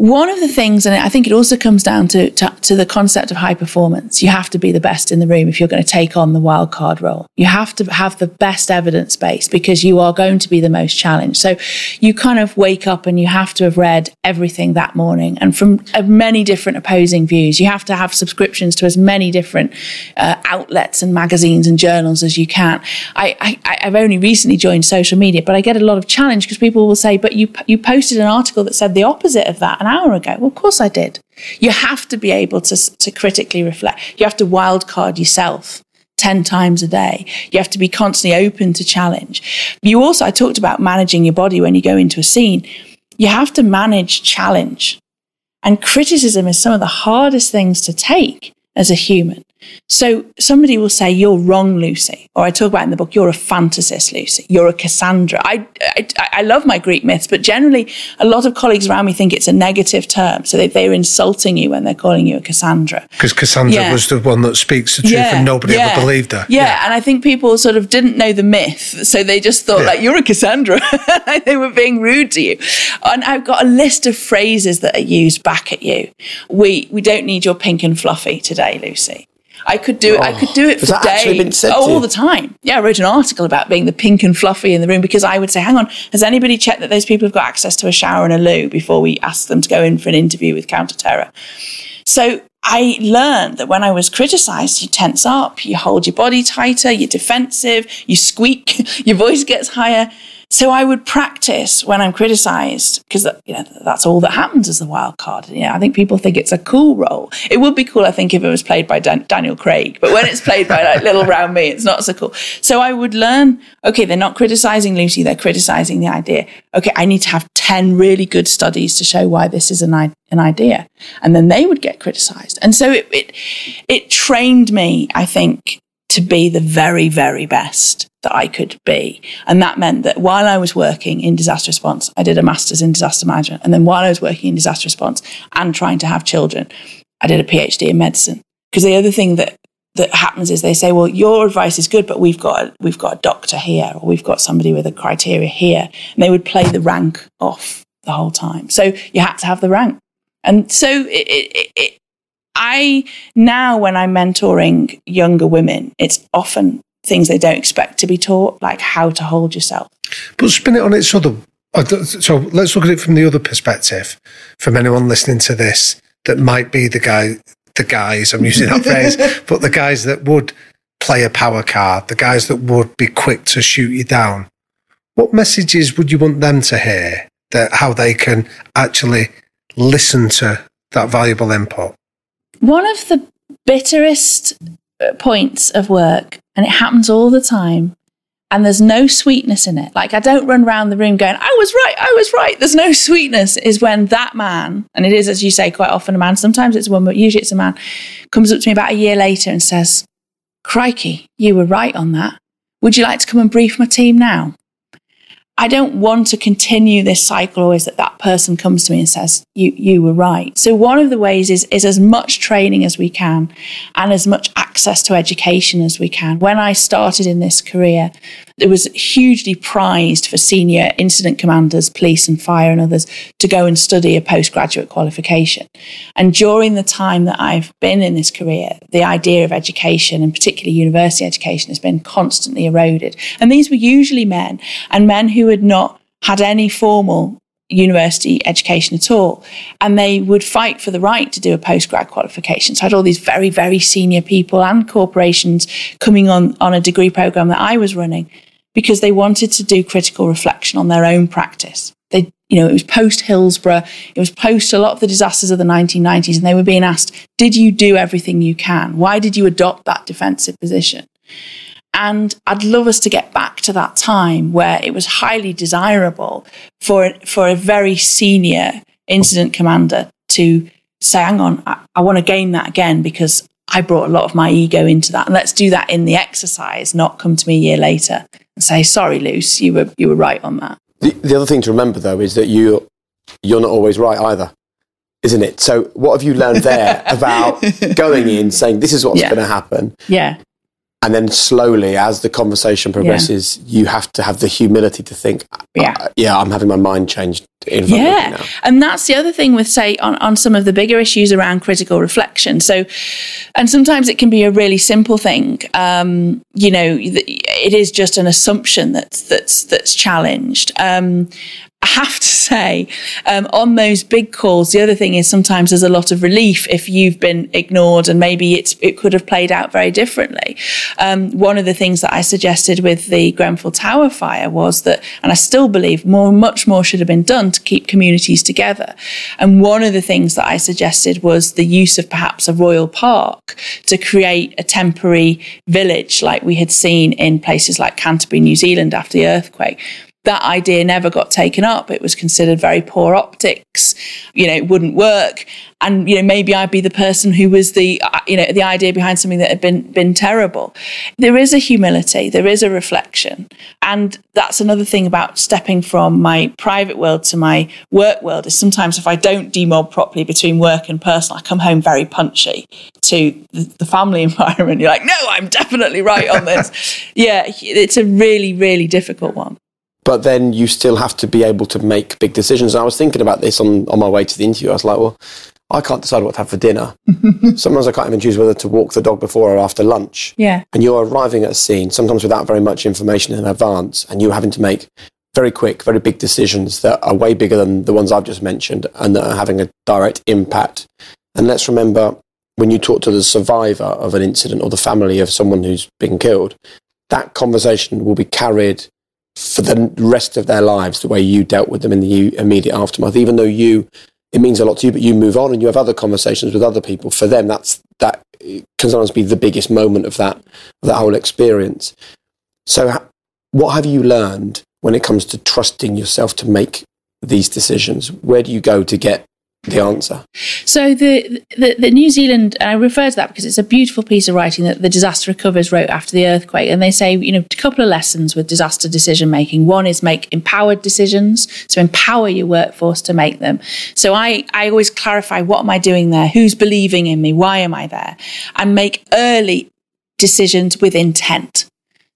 One of the things, and I think it also comes down to, to, to, the concept of high performance. You have to be the best in the room if you're going to take on the wild card role. You have to have the best evidence base because you are going to be the most challenged. So you kind of wake up and you have to have read everything that morning and from uh, many different opposing views. You have to have subscriptions to as many different uh, outlets and magazines and journals as you can. I, I, I've only recently joined social media, but I get a lot of challenge because people will say, but you, you posted an article that said the opposite of that. And hour ago? Well, of course I did. You have to be able to, to critically reflect. You have to wildcard yourself 10 times a day. You have to be constantly open to challenge. You also, I talked about managing your body when you go into a scene. You have to manage challenge. And criticism is some of the hardest things to take as a human. So somebody will say, You're wrong, Lucy. Or I talk about in the book, You're a fantasist, Lucy. You're a Cassandra. I, I, I love my Greek myths, but generally, a lot of colleagues around me think it's a negative term. So they, they're insulting you when they're calling you a Cassandra. Because Cassandra yeah. was the one that speaks the truth yeah. and nobody yeah. ever believed her. Yeah. And I think people sort of didn't know the myth. So they just thought, like, You're a Cassandra. they were being rude to you. And I've got a list of phrases that are used back at you. We, we don't need your pink and fluffy today, Lucy. I could do it. I could do it for days, all the time. Yeah, I wrote an article about being the pink and fluffy in the room because I would say, "Hang on, has anybody checked that those people have got access to a shower and a loo before we ask them to go in for an interview with counter terror?" So I learned that when I was criticized, you tense up, you hold your body tighter, you're defensive, you squeak, your voice gets higher. So I would practice when I'm criticized because you know that's all that happens as the wild card. You know, I think people think it's a cool role. It would be cool, I think, if it was played by Dan- Daniel Craig, but when it's played by like little round me, it's not so cool. So I would learn. Okay, they're not criticizing Lucy; they're criticizing the idea. Okay, I need to have ten really good studies to show why this is an an idea, and then they would get criticized. And so it it, it trained me, I think, to be the very very best that I could be. And that meant that while I was working in disaster response, I did a master's in disaster management. And then while I was working in disaster response and trying to have children, I did a PhD in medicine. Because the other thing that that happens is they say, well, your advice is good, but we've got a, we've got a doctor here, or we've got somebody with a criteria here, and they would play the rank off the whole time. So you had to have the rank, and so it, it, it, I now when I'm mentoring younger women, it's often things they don't expect to be taught, like how to hold yourself. But spin it on its other. Uh, so let's look at it from the other perspective. From anyone listening to this, that might be the guy, the guys. I'm using that phrase, but the guys that would play a power card, the guys that would be quick to shoot you down. What messages would you want them to hear? That how they can actually listen to that valuable input. One of the bitterest points of work and it happens all the time and there's no sweetness in it. Like I don't run around the room going, I was right, I was right. There's no sweetness is when that man, and it is, as you say, quite often a man, sometimes it's a woman, but usually it's a man, comes up to me about a year later and says, Crikey, you were right on that. Would you like to come and brief my team now? I don't want to continue this cycle always that that person comes to me and says, you, you were right. So one of the ways is, is as much training as we can and as much access to education as we can. When I started in this career, it was hugely prized for senior incident commanders, police and fire and others to go and study a postgraduate qualification. And during the time that I've been in this career, the idea of education and particularly university education has been constantly eroded. And these were usually men and men who had not had any formal university education at all. And they would fight for the right to do a postgrad qualification. So I had all these very, very senior people and corporations coming on, on a degree program that I was running because they wanted to do critical reflection on their own practice. They, you know, it was post Hillsborough, it was post a lot of the disasters of the 1990s, and they were being asked, did you do everything you can? Why did you adopt that defensive position? And I'd love us to get back to that time where it was highly desirable for, for a very senior incident commander to say, hang on, I, I want to gain that again because I brought a lot of my ego into that. And let's do that in the exercise, not come to me a year later and say, sorry, Luce, you were, you were right on that. The, the other thing to remember, though, is that you, you're not always right either, isn't it? So, what have you learned there about going in, saying, this is what's Yeah. going to happen? Yeah. And then slowly, as the conversation progresses, you have to have the humility to think, Yeah. uh, yeah, I'm having my mind changed in front Yeah. me now. And that's the other thing with, say, on, on some of the bigger issues around critical reflection. So, and sometimes it can be a really simple thing. Um, you know, it is just an assumption that's, that's, that's challenged. Um, I have to say, um, on those big calls, the other thing is sometimes there's a lot of relief if you've been ignored and maybe it's, it could have played out very differently. Um, one of the things that I suggested with the Grenfell Tower fire was that, and I still believe more, much more should have been done to keep communities together. And one of the things that I suggested was the use of perhaps a royal park to create a temporary village like we had seen in places like Canterbury, New Zealand after the earthquake that idea never got taken up. It was considered very poor optics. You know, it wouldn't work. And, you know, maybe I'd be the person who was the, uh, you know, the idea behind something that had been, been terrible. There is a humility. There is a reflection. And that's another thing about stepping from my private world to my work world is sometimes if I don't demob properly between work and personal, I come home very punchy to the, the family environment. You're like, no, I'm definitely right on this. yeah, it's a really, really difficult one. But then you still have to be able to make big decisions. I was thinking about this on, on my way to the interview. I was like, well, I can't decide what to have for dinner. Sometimes I can't even choose whether to walk the dog before or after lunch. Yeah. And you're arriving at a scene, sometimes without very much information in advance, and you're having to make very quick, very big decisions that are way bigger than the ones I've just mentioned and that are having a direct impact. And let's remember when you talk to the survivor of an incident or the family of someone who's been killed, that conversation will be carried for the rest of their lives the way you dealt with them in the immediate aftermath, even though you it means a lot to you, but you move on and you have other conversations with other people. For them, that's that can sometimes be the biggest moment of that that whole experience. So, what have you learned when it comes to trusting yourself to make these decisions? Where do you go to get the answer? So the, the, the New Zealand, I refer to that because it's a beautiful piece of writing that the disaster recoverers wrote after the earthquake, and they say you know a couple of lessons with disaster decision making. One is make empowered decisions, so empower your workforce to make them. So I I always clarify what am I doing there, who's believing in me, why am I there, and make early decisions with intent.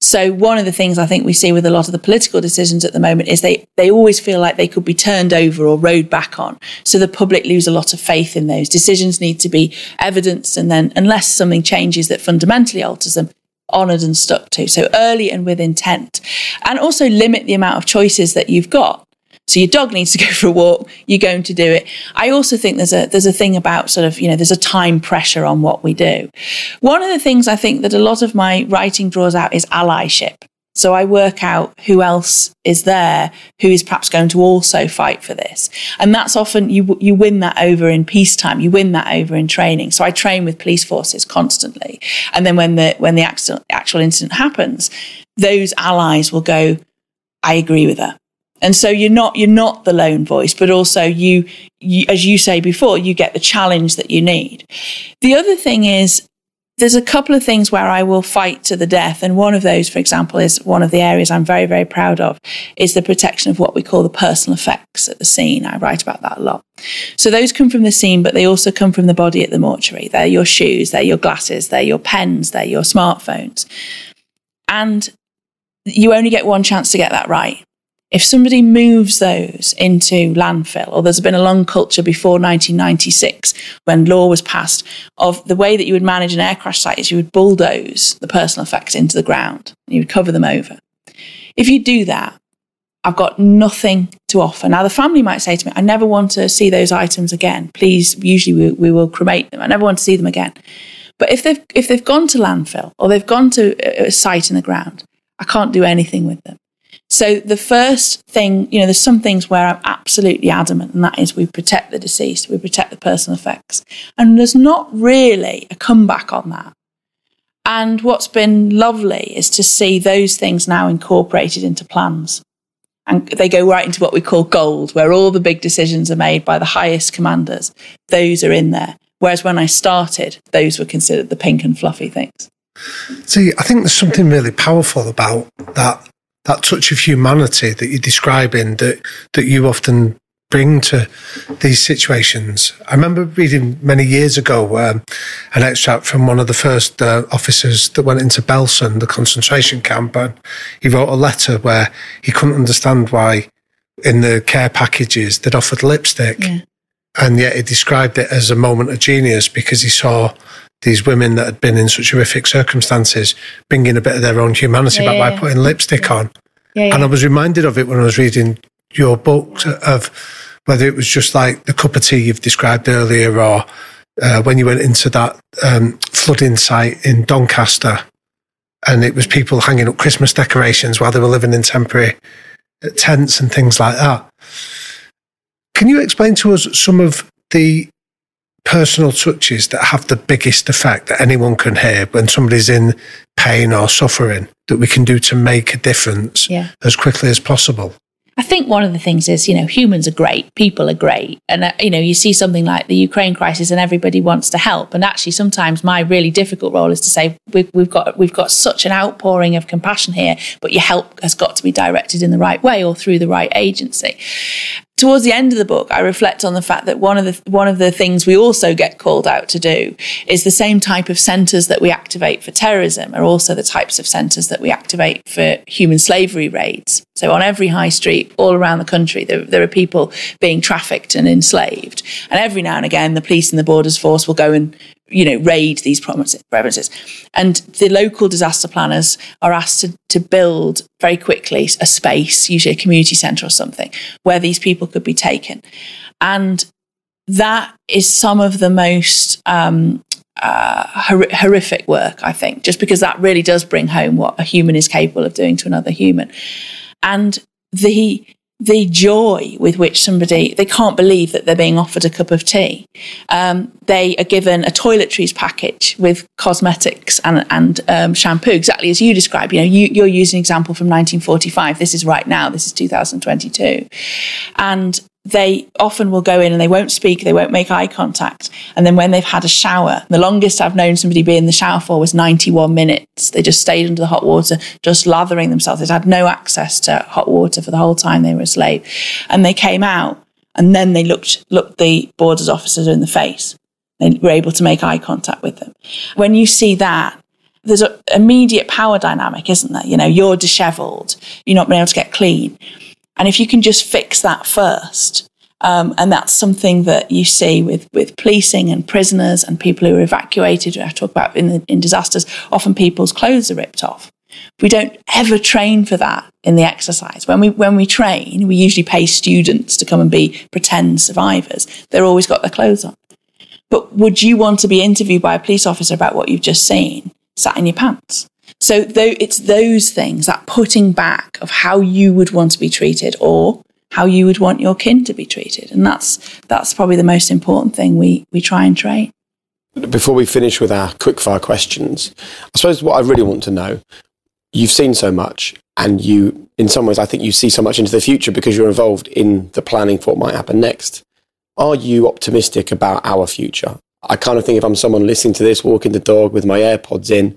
So one of the things I think we see with a lot of the political decisions at the moment is they, they always feel like they could be turned over or rowed back on. So the public lose a lot of faith in those. Decisions need to be evidenced and then unless something changes that fundamentally alters them, honoured and stuck to. So early and with intent. And also limit the amount of choices that you've got. So your dog needs to go for a walk, you're going to do it. I also think there's a there's a thing about sort of, you know, there's a time pressure on what we do. One of the things I think that a lot of my writing draws out is allyship. So I work out who else is there who is perhaps going to also fight for this. And that's often you you win that over in peacetime, you win that over in training. So I train with police forces constantly. And then when the when the actual, actual incident happens, those allies will go I agree with her. And so you're not you're not the lone voice, but also you, you, as you say before, you get the challenge that you need. The other thing is there's a couple of things where I will fight to the death, and one of those, for example, is one of the areas I'm very very proud of is the protection of what we call the personal effects at the scene. I write about that a lot. So those come from the scene, but they also come from the body at the mortuary. They're your shoes, they're your glasses, they're your pens, they're your smartphones, and you only get one chance to get that right. If somebody moves those into landfill, or there's been a long culture before 1996 when law was passed of the way that you would manage an air crash site is you would bulldoze the personal effects into the ground, and you would cover them over. If you do that, I've got nothing to offer. Now, the family might say to me, I never want to see those items again. Please, usually we, we will cremate them. I never want to see them again. But if they've, if they've gone to landfill or they've gone to a site in the ground, I can't do anything with them. So the first thing, you know, there's some things where I'm absolutely adamant, and that is we protect the deceased, we protect the personal effects. And there's not really a comeback on that. And what's been lovely is to see those things now incorporated into plans. And they go right into what we call gold, where all the big decisions are made by the highest commanders. Those are in there. Whereas when I started, those were considered the pink and fluffy things. See, I think there's something really powerful about that that touch of humanity that you're describing that that you often bring to these situations. I remember reading many years ago um, an extract from one of the first uh, officers that went into Belsen, the concentration camp, and he wrote a letter where he couldn't understand why in the care packages they'd offered lipstick. Yeah. And yet he described it as a moment of genius because he saw these women that had been in such horrific circumstances bringing a bit of their own humanity yeah, back yeah, by putting lipstick on. And I was reminded of it when I was reading your book of whether it was just like the cup of tea you've described earlier or uh, when you went into that um, flooding site in Doncaster and it was people hanging up Christmas decorations while they were living in temporary tents and things like that. Can you explain to us some of the personal touches that have the biggest effect that anyone can hear when somebody's in pain or suffering that we can do to make a difference yeah. as quickly as possible? I think one of the things is, you know, humans are great, people are great. And, uh, you know, you see something like the Ukraine crisis and everybody wants to help. And actually, sometimes my really difficult role is to say, we've, we've, got, we've got such an outpouring of compassion here, but your help has got to be directed in the right way or through the right agency towards the end of the book, I reflect on the fact that one of the one of the things we also get called out to do is the same type of centres that we activate for terrorism are also the types of centres that we activate for human slavery raids. So on every high street all around the country, there, there are people being trafficked and enslaved, and every now and again, the police and the borders force will go and you know, raid these premises. And the local disaster planners are asked to, to build very quickly a space, usually a community centre or something, where these people could be taken. And that is some of the most um, uh, hor- horrific work, I think, just because that really does bring home what a human is capable of doing to another human. and the the joy with which somebody they can't believe that they're being offered a cup of tea. Um, they are given a toiletries package with cosmetics and, and um, shampoo, exactly as you describe. You know, you, you're using an example from 1945. This is right now. This is 2022, and they often will go in and they won't speak, they won't make eye contact. And then when they've had a shower, the longest I've known somebody be in the shower for was 91 minutes. They just stayed under the hot water, just lathering themselves. They'd had no access to hot water for the whole time they were a slave. And they came out and then they looked, looked the borders officers in the face. They were able to make eye contact with them. When you see that, there's an immediate power dynamic, isn't there? You know, you're disheveled, you're not being able to get clean and if you can just fix that first, um, and that's something that you see with, with policing and prisoners and people who are evacuated. I talk about in, the, in disasters, often people's clothes are ripped off. We don't ever train for that in the exercise. When we, when we train, we usually pay students to come and be pretend survivors. They're always got their clothes on. But would you want to be interviewed by a police officer about what you've just seen, sat in your pants? So though it's those things, that putting back of how you would want to be treated or how you would want your kin to be treated. And that's that's probably the most important thing we we try and train. Before we finish with our quickfire questions, I suppose what I really want to know, you've seen so much and you in some ways I think you see so much into the future because you're involved in the planning for what might happen next. Are you optimistic about our future? I kind of think if I'm someone listening to this, walking the dog with my AirPods in,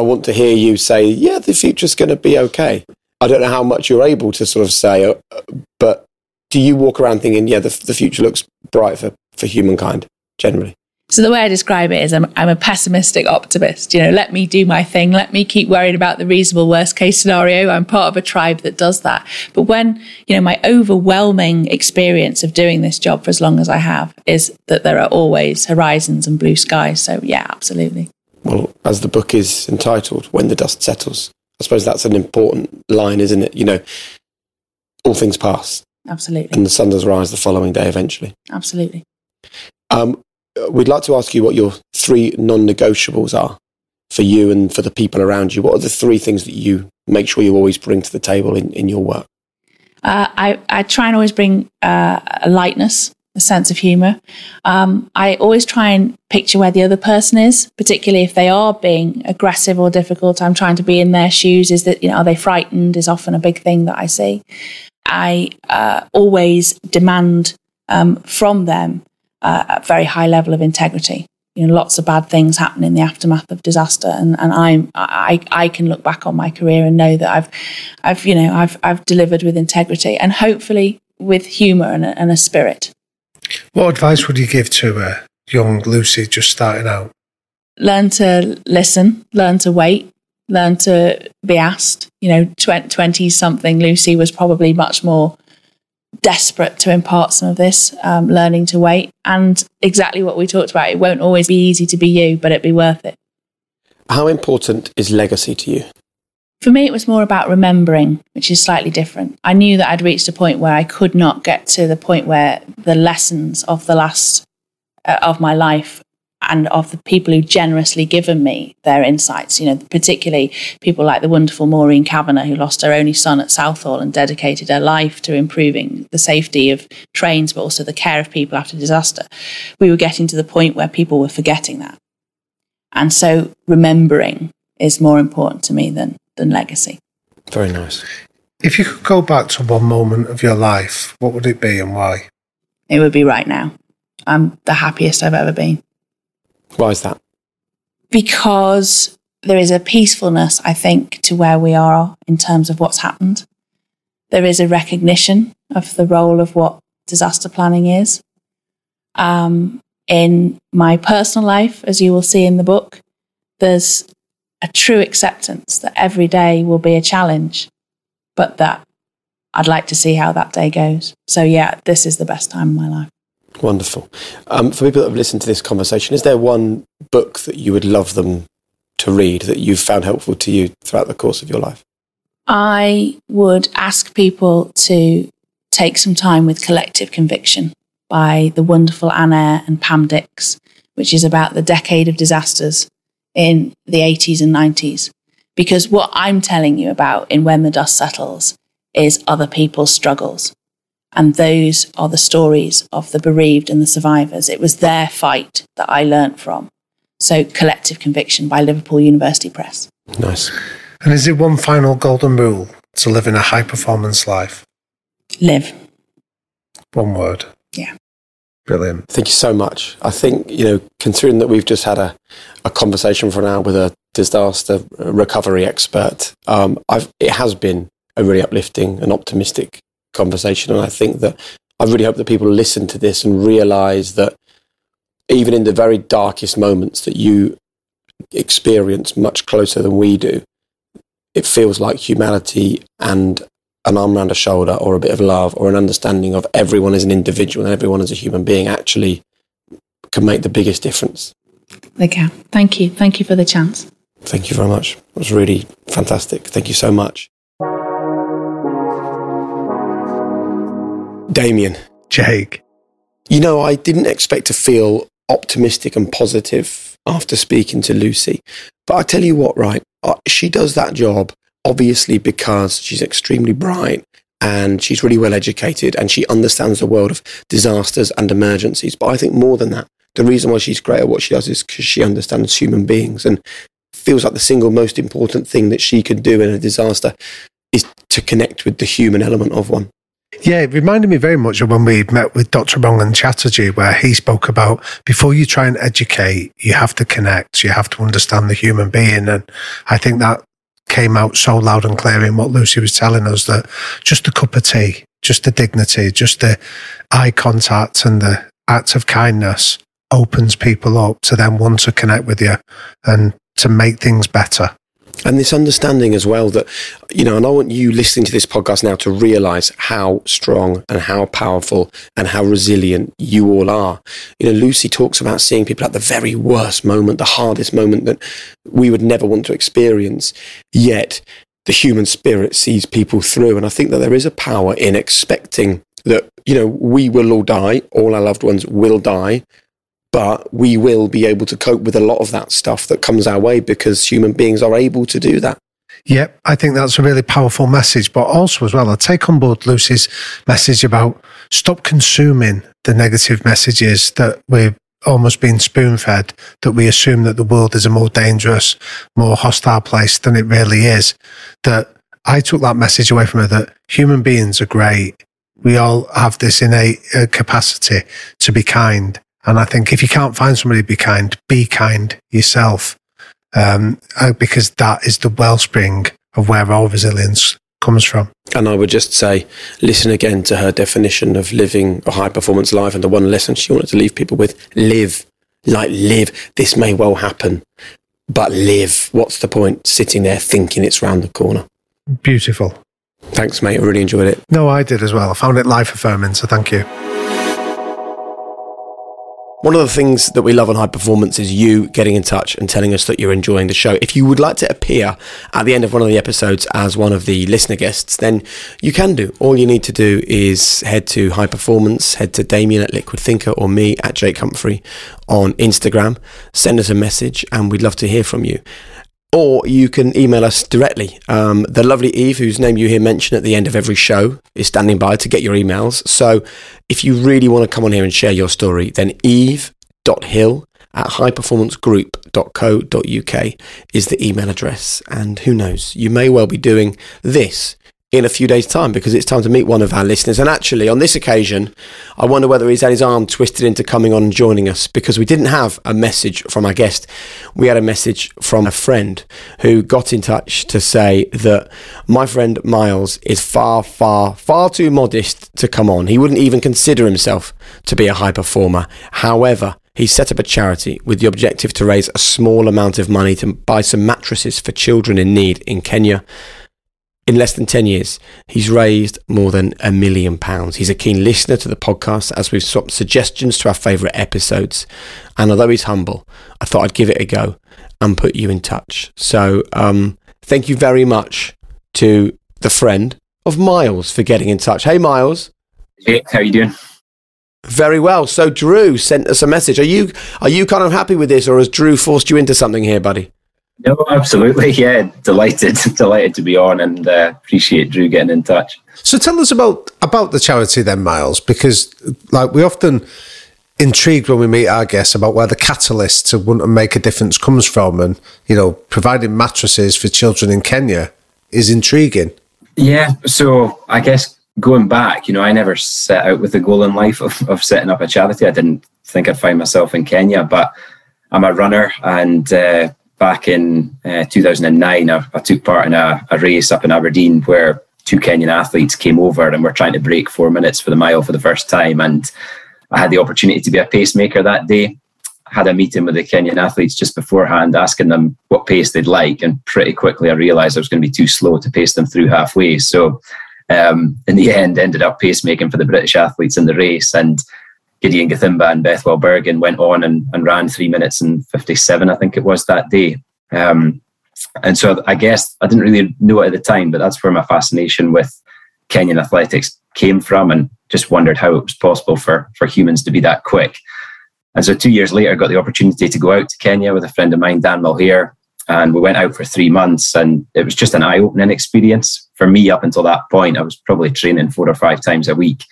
I want to hear you say, yeah, the future's going to be okay. I don't know how much you're able to sort of say, uh, but do you walk around thinking, yeah, the, the future looks bright for, for humankind generally? So the way I describe it is I'm, I'm a pessimistic optimist. You know, let me do my thing. Let me keep worrying about the reasonable worst case scenario. I'm part of a tribe that does that. But when, you know, my overwhelming experience of doing this job for as long as I have is that there are always horizons and blue skies. So yeah, absolutely well, as the book is entitled, When the Dust Settles, I suppose that's an important line, isn't it? You know, all things pass. Absolutely. And the sun does rise the following day eventually. Absolutely. Um, we'd like to ask you what your three non negotiables are for you and for the people around you. What are the three things that you make sure you always bring to the table in, in your work? Uh, I, I try and always bring uh, a lightness a sense of humor. Um, I always try and picture where the other person is, particularly if they are being aggressive or difficult. I'm trying to be in their shoes. Is that, you know, are they frightened? Is often a big thing that I see. I uh, always demand um, from them uh, a very high level of integrity. You know, lots of bad things happen in the aftermath of disaster, and, and I'm I, I can look back on my career and know that I've I've you know I've I've delivered with integrity and hopefully with humour and and a spirit. What advice would you give to a young Lucy just starting out? Learn to listen, learn to wait, learn to be asked. You know, 20 something Lucy was probably much more desperate to impart some of this, um, learning to wait. And exactly what we talked about, it won't always be easy to be you, but it'd be worth it. How important is legacy to you? For me, it was more about remembering, which is slightly different. I knew that I'd reached a point where I could not get to the point where the lessons of the last uh, of my life and of the people who generously given me their insights, you know, particularly people like the wonderful Maureen Kavanagh, who lost her only son at Southall and dedicated her life to improving the safety of trains, but also the care of people after disaster. We were getting to the point where people were forgetting that. And so remembering is more important to me than than legacy. Very nice. If you could go back to one moment of your life, what would it be and why? It would be right now. I'm the happiest I've ever been. Why is that? Because there is a peacefulness, I think, to where we are in terms of what's happened. There is a recognition of the role of what disaster planning is. Um, in my personal life, as you will see in the book, there's a true acceptance that every day will be a challenge, but that I'd like to see how that day goes. So, yeah, this is the best time of my life. Wonderful. Um, for people that have listened to this conversation, is there one book that you would love them to read that you've found helpful to you throughout the course of your life? I would ask people to take some time with Collective Conviction by the wonderful Anne Eyre and Pam Dix, which is about the decade of disasters in the 80s and 90s. Because what I'm telling you about in When the Dust Settles is other people's struggles. And those are the stories of the bereaved and the survivors. It was their fight that I learnt from. So, Collective Conviction by Liverpool University Press. Nice. And is it one final golden rule to live in a high performance life? Live. One word. Yeah. Brilliant. Thank you so much. I think, you know, considering that we've just had a, a conversation for an hour with a disaster recovery expert, um, it has been a really uplifting and optimistic conversation. And I think that I really hope that people listen to this and realize that even in the very darkest moments that you experience much closer than we do, it feels like humanity and an arm around a shoulder or a bit of love or an understanding of everyone as an individual and everyone as a human being actually can make the biggest difference. They can. Thank you. Thank you for the chance. Thank you very much. It was really fantastic. Thank you so much. Damian. Jake. You know, I didn't expect to feel optimistic and positive after speaking to Lucy. But I tell you what, right? Uh, she does that job obviously because she's extremely bright and she's really well educated and she understands the world of disasters and emergencies. But I think more than that, the reason why she's great at what she does is because she understands human beings and feels like the single most important thing that she can do in a disaster is to connect with the human element of one. Yeah, it reminded me very much of when we met with Dr. Rangan Chatterjee, where he spoke about before you try and educate, you have to connect, you have to understand the human being. And I think that came out so loud and clear in what Lucy was telling us that just a cup of tea, just the dignity, just the eye contact and the act of kindness opens people up to then want to connect with you and to make things better and this understanding as well that you know and i want you listening to this podcast now to realize how strong and how powerful and how resilient you all are. You know lucy talks about seeing people at the very worst moment the hardest moment that we would never want to experience. Yet the human spirit sees people through. And i think that there is a power in expecting that you know we will all die all our loved ones will die but we will be able to cope with a lot of that stuff that comes our way because human beings are able to do that. Yep, I think that's a really powerful message. But also, as well, I take on board Lucy's message about stop consuming the negative messages that we're almost being spoon fed, that we assume that the world is a more dangerous, more hostile place than it really is. That I took that message away from her that human beings are great. We all have this innate uh, capacity to be kind. And I think if you can't find somebody to be kind, be kind yourself, um, uh, because that is the wellspring of where our resilience comes from. And I would just say, listen again to her definition of living a high performance life and the one lesson she wanted to leave people with live, like live. This may well happen, but live. What's the point sitting there thinking it's round the corner? Beautiful. Thanks, mate. I really enjoyed it. No, I did as well. I found it life affirming, so thank you. One of the things that we love on high performance is you getting in touch and telling us that you're enjoying the show. If you would like to appear at the end of one of the episodes as one of the listener guests, then you can do. All you need to do is head to high performance, head to Damian at Liquid Thinker or me at Jake Humphrey on Instagram, send us a message and we'd love to hear from you or you can email us directly. Um, the lovely Eve, whose name you hear mentioned at the end of every show, is standing by to get your emails. So if you really want to come on here and share your story, then eve.hill at highperformancegroup.co.uk is the email address. And who knows, you may well be doing this in a few days' time because it's time to meet one of our listeners. And actually, on this occasion, I wonder whether he's had his arm twisted into coming on and joining us because we didn't have a message from our guest. We had a message from a friend who got in touch to say that my friend Myles is far, far, far too modest to come on. He wouldn't even consider himself to be a high performer. However, he set up a charity with the objective to raise a small amount of money to buy some mattresses for children in need in Kenya in less than 10 years, he's raised more than a million pounds. He's a keen listener to the podcast as we've swapped suggestions to our favourite episodes. And although he's humble, I thought I'd give it a go and put you in touch. So um, thank you very much to the friend of Myles for getting in touch. Hey, Myles. Hey, how you doing? Very well. So Drew sent us a message. Are you are you kind of happy with this, or has Drew forced you into something here, buddy? No, absolutely. Yeah, delighted, delighted to be on, and uh, appreciate Drew getting in touch. So tell us about about the charity then, Myles, because like we often intrigued when we meet our guests about where the catalyst to want to make a difference comes from, and you know, providing mattresses for children in Kenya is intriguing. Yeah, so I guess going back, you know, I never set out with the goal in life of, of setting up a charity. I didn't think I'd find myself in Kenya, but I'm a runner and. Uh, back in uh, 2009, I, I, took part in a, a, race up in Aberdeen where two Kenyan athletes came over and were trying to break four minutes for the mile for the first time. And I had the opportunity to be a pacemaker that day. I had a meeting with the Kenyan athletes just beforehand, asking them what pace they'd like. And pretty quickly, I realized I was going to be too slow to pace them through halfway. So, um, in the end, ended up pacemaking for the British athletes in the race. And Gideon Gathimba and Bethwell Birgen went on and, and ran three minutes and 57, I think it was that day. Um, and so I guess I didn't really know it at the time, but that's where my fascination with Kenyan athletics came from and just wondered how it was possible for, for humans to be that quick. And so two years later, I got the opportunity to go out to Kenya with a friend of mine, Dan Mulhere, and we went out for three months. And it was just an eye opening experience. For me, up until that point, I was probably training four or five times a week.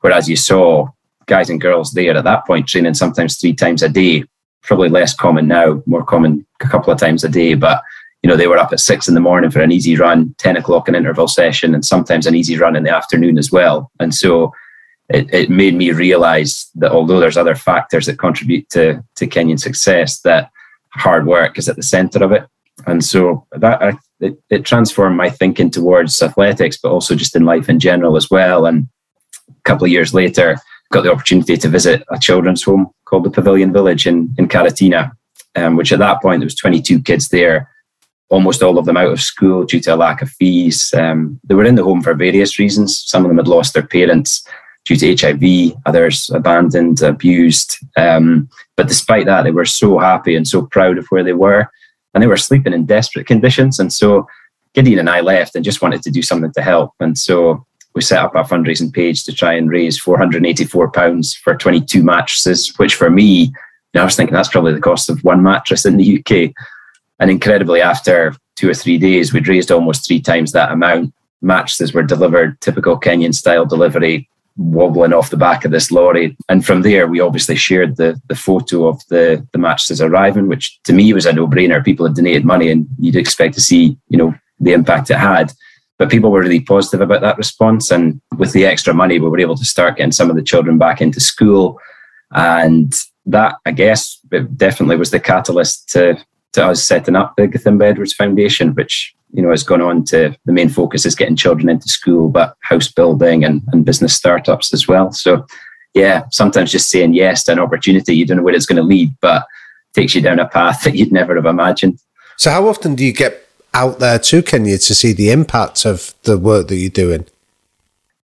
Whereas you saw guys and girls there at that point training sometimes three times a day. Probably less common now, more common a couple of times a day. But you know, they were up at six in the morning for an easy run, 10 o'clock an interval session, and sometimes an easy run in the afternoon as well. And so it, it made me realize that although there's other factors that contribute to, to Kenyan success, that hard work is at the center of it. And so that it, it transformed my thinking towards athletics, but also just in life in general as well. And a couple of years later, got the opportunity to visit a children's home called the Pavilion Village in, in Karatina, um, which at that point there was 22 kids there, almost all of them out of school due to a lack of fees. Um, they were in the home for various reasons. Some of them had lost their parents due to HIV, others abandoned, abused. Um, but despite that, they were so happy and so proud of where they were. And they were sleeping in desperate conditions. And so Gideon and I left and just wanted to do something to help. And so we set up our fundraising page to try and raise 484 pounds for 22 mattresses, which for me, I was thinking that's probably the cost of one mattress in the UK. And incredibly, after two or three days, we'd raised almost three times that amount. Mattresses were delivered, typical Kenyan style delivery, wobbling off the back of this lorry. And from there, we obviously shared the, the photo of the, the mattresses arriving, which to me was a no brainer. People had donated money and you'd expect to see, you know, the impact it had. But people were really positive about that response. And with the extra money, we were able to start getting some of the children back into school. And that, I guess, definitely was the catalyst to, to us setting up the Gathimba Edwards Foundation, which you know has gone on to the main focus is getting children into school, but house building and, and business startups as well. So yeah, sometimes just saying yes to an opportunity, you don't know where it's going to lead, but takes you down a path that you'd never have imagined. So how often do you get out there to Kenya to see the impact of the work that you're doing?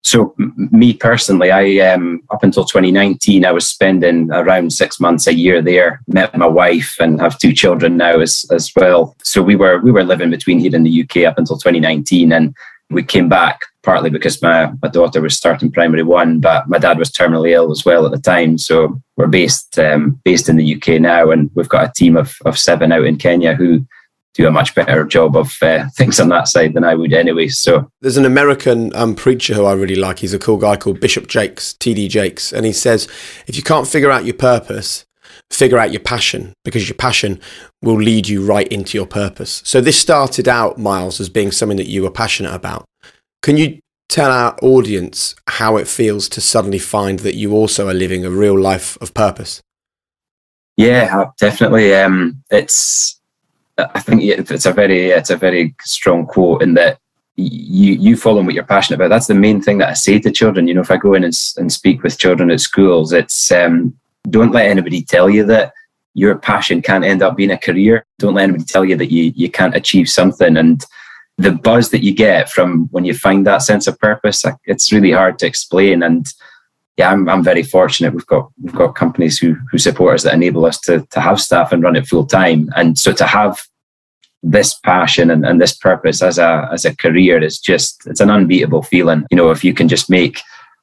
So, m- me personally, I um, up until 2019, I was spending around six months a year there. Met my wife and have two children now as as well. So we were we were living between here in the UK up until 2019, and we came back partly because my, my daughter was starting primary one, but my dad was terminally ill as well at the time. So we're based um, based in the UK now, and we've got a team of of seven out in Kenya who do a much better job of uh, things on that side than I would anyway. So there's an American um, preacher who I really like. He's a cool guy called Bishop Jakes, T.D. Jakes, and he says if you can't figure out your purpose, figure out your passion because your passion will lead you right into your purpose. So this started out, Myles, as being something that you were passionate about. Can you tell our audience how it feels to suddenly find that you also are living a real life of purpose? Yeah, definitely. Um, it's I think it's a very it's a very strong quote in that you you follow what you're passionate about. That's the main thing that I say to children. You know, if I go in and, and speak with children at schools, it's um, don't let anybody tell you that your passion can't end up being a career. Don't let anybody tell you that you you can't achieve something. And the buzz that you get from when you find that sense of purpose, it's really hard to explain. And yeah, I'm, I'm very fortunate. We've got we've got companies who who support us that enable us to to have staff and run it full time. And so to have this passion and, and this purpose as a as a career is just it's an unbeatable feeling. You know, if you can just make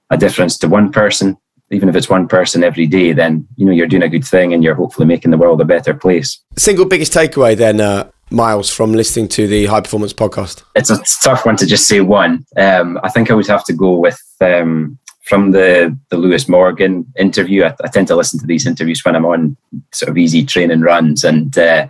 a difference to one person, even if it's one person every day, then you know you're doing a good thing and you're hopefully making the world a better place. Single biggest takeaway then, uh, Myles, from listening to the High Performance podcast? It's a tough one to just say one. Um, I think I would have to go with um, from the the Lewis Morgan interview. I, I, tend to listen to these interviews when I'm on sort of easy training runs, and uh,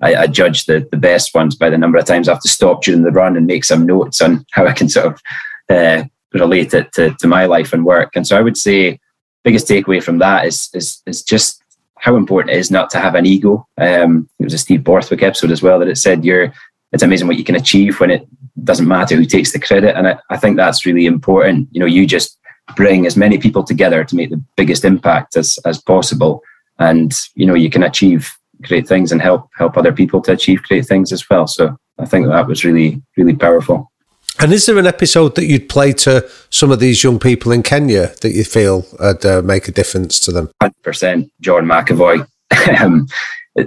I, I, judge the the best ones by the number of times I have to stop during the run and make some notes on how I can sort of uh, relate it to, to my life and work. And so I would say biggest takeaway from that is is is just how important it is not to have an ego. Um, it was a Steve Borthwick episode as well that it said you're it's amazing what you can achieve when it doesn't matter who takes the credit. And I, I think that's really important. You know, you just bring as many people together to make the biggest impact as, as possible. And, you know, you can achieve great things and help help other people to achieve great things as well. So I think that was really, really powerful. And is there an episode that you'd play to some of these young people in Kenya that you feel would uh, make a difference to them? 100% John McAvoy. um,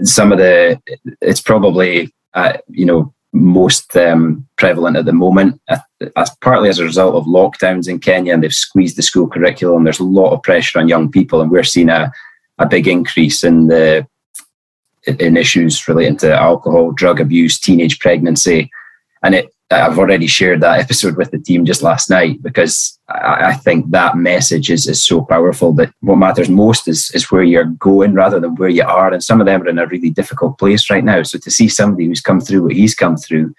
some of the, it's probably, uh, you know, most um, prevalent at the moment, uh, as partly as a result of lockdowns in Kenya, and they've squeezed the school curriculum. There's a lot of pressure on young people, and we're seeing a, a big increase in the in issues relating to alcohol, drug abuse, teenage pregnancy, and it I've already shared that episode with the team just last night because I, I, think that message is, is so powerful that what matters most is, is where you're going rather than where you are. And some of them are in a really difficult place right now. So to see somebody who's come through what he's come through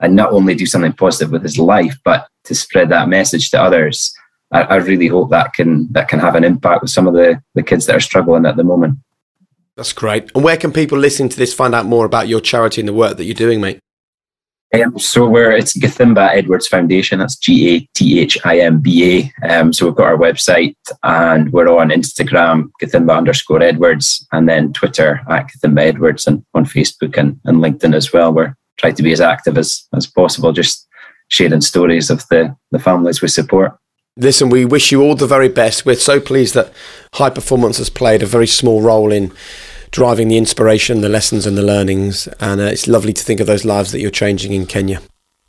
and not only do something positive with his life, but to spread that message to others, I, I really hope that can that can have an impact with some of the, the kids that are struggling at the moment. That's great. And where can people listening to this find out more about your charity and the work that you're doing, mate? Um, so we're it's Gathimba Edwards Foundation. That's G A T H I M B A. Um, so we've got our website and we're on Instagram Gathimba underscore Edwards and then Twitter at Gathimba Edwards and on Facebook and, and LinkedIn as well. We're trying to be as active as as possible, just sharing stories of the the families we support. Listen, we wish you all the very best. We're so pleased that high performance has played a very small role in driving the inspiration, the lessons, and the learnings. And uh, it's lovely to think of those lives that you're changing in Kenya.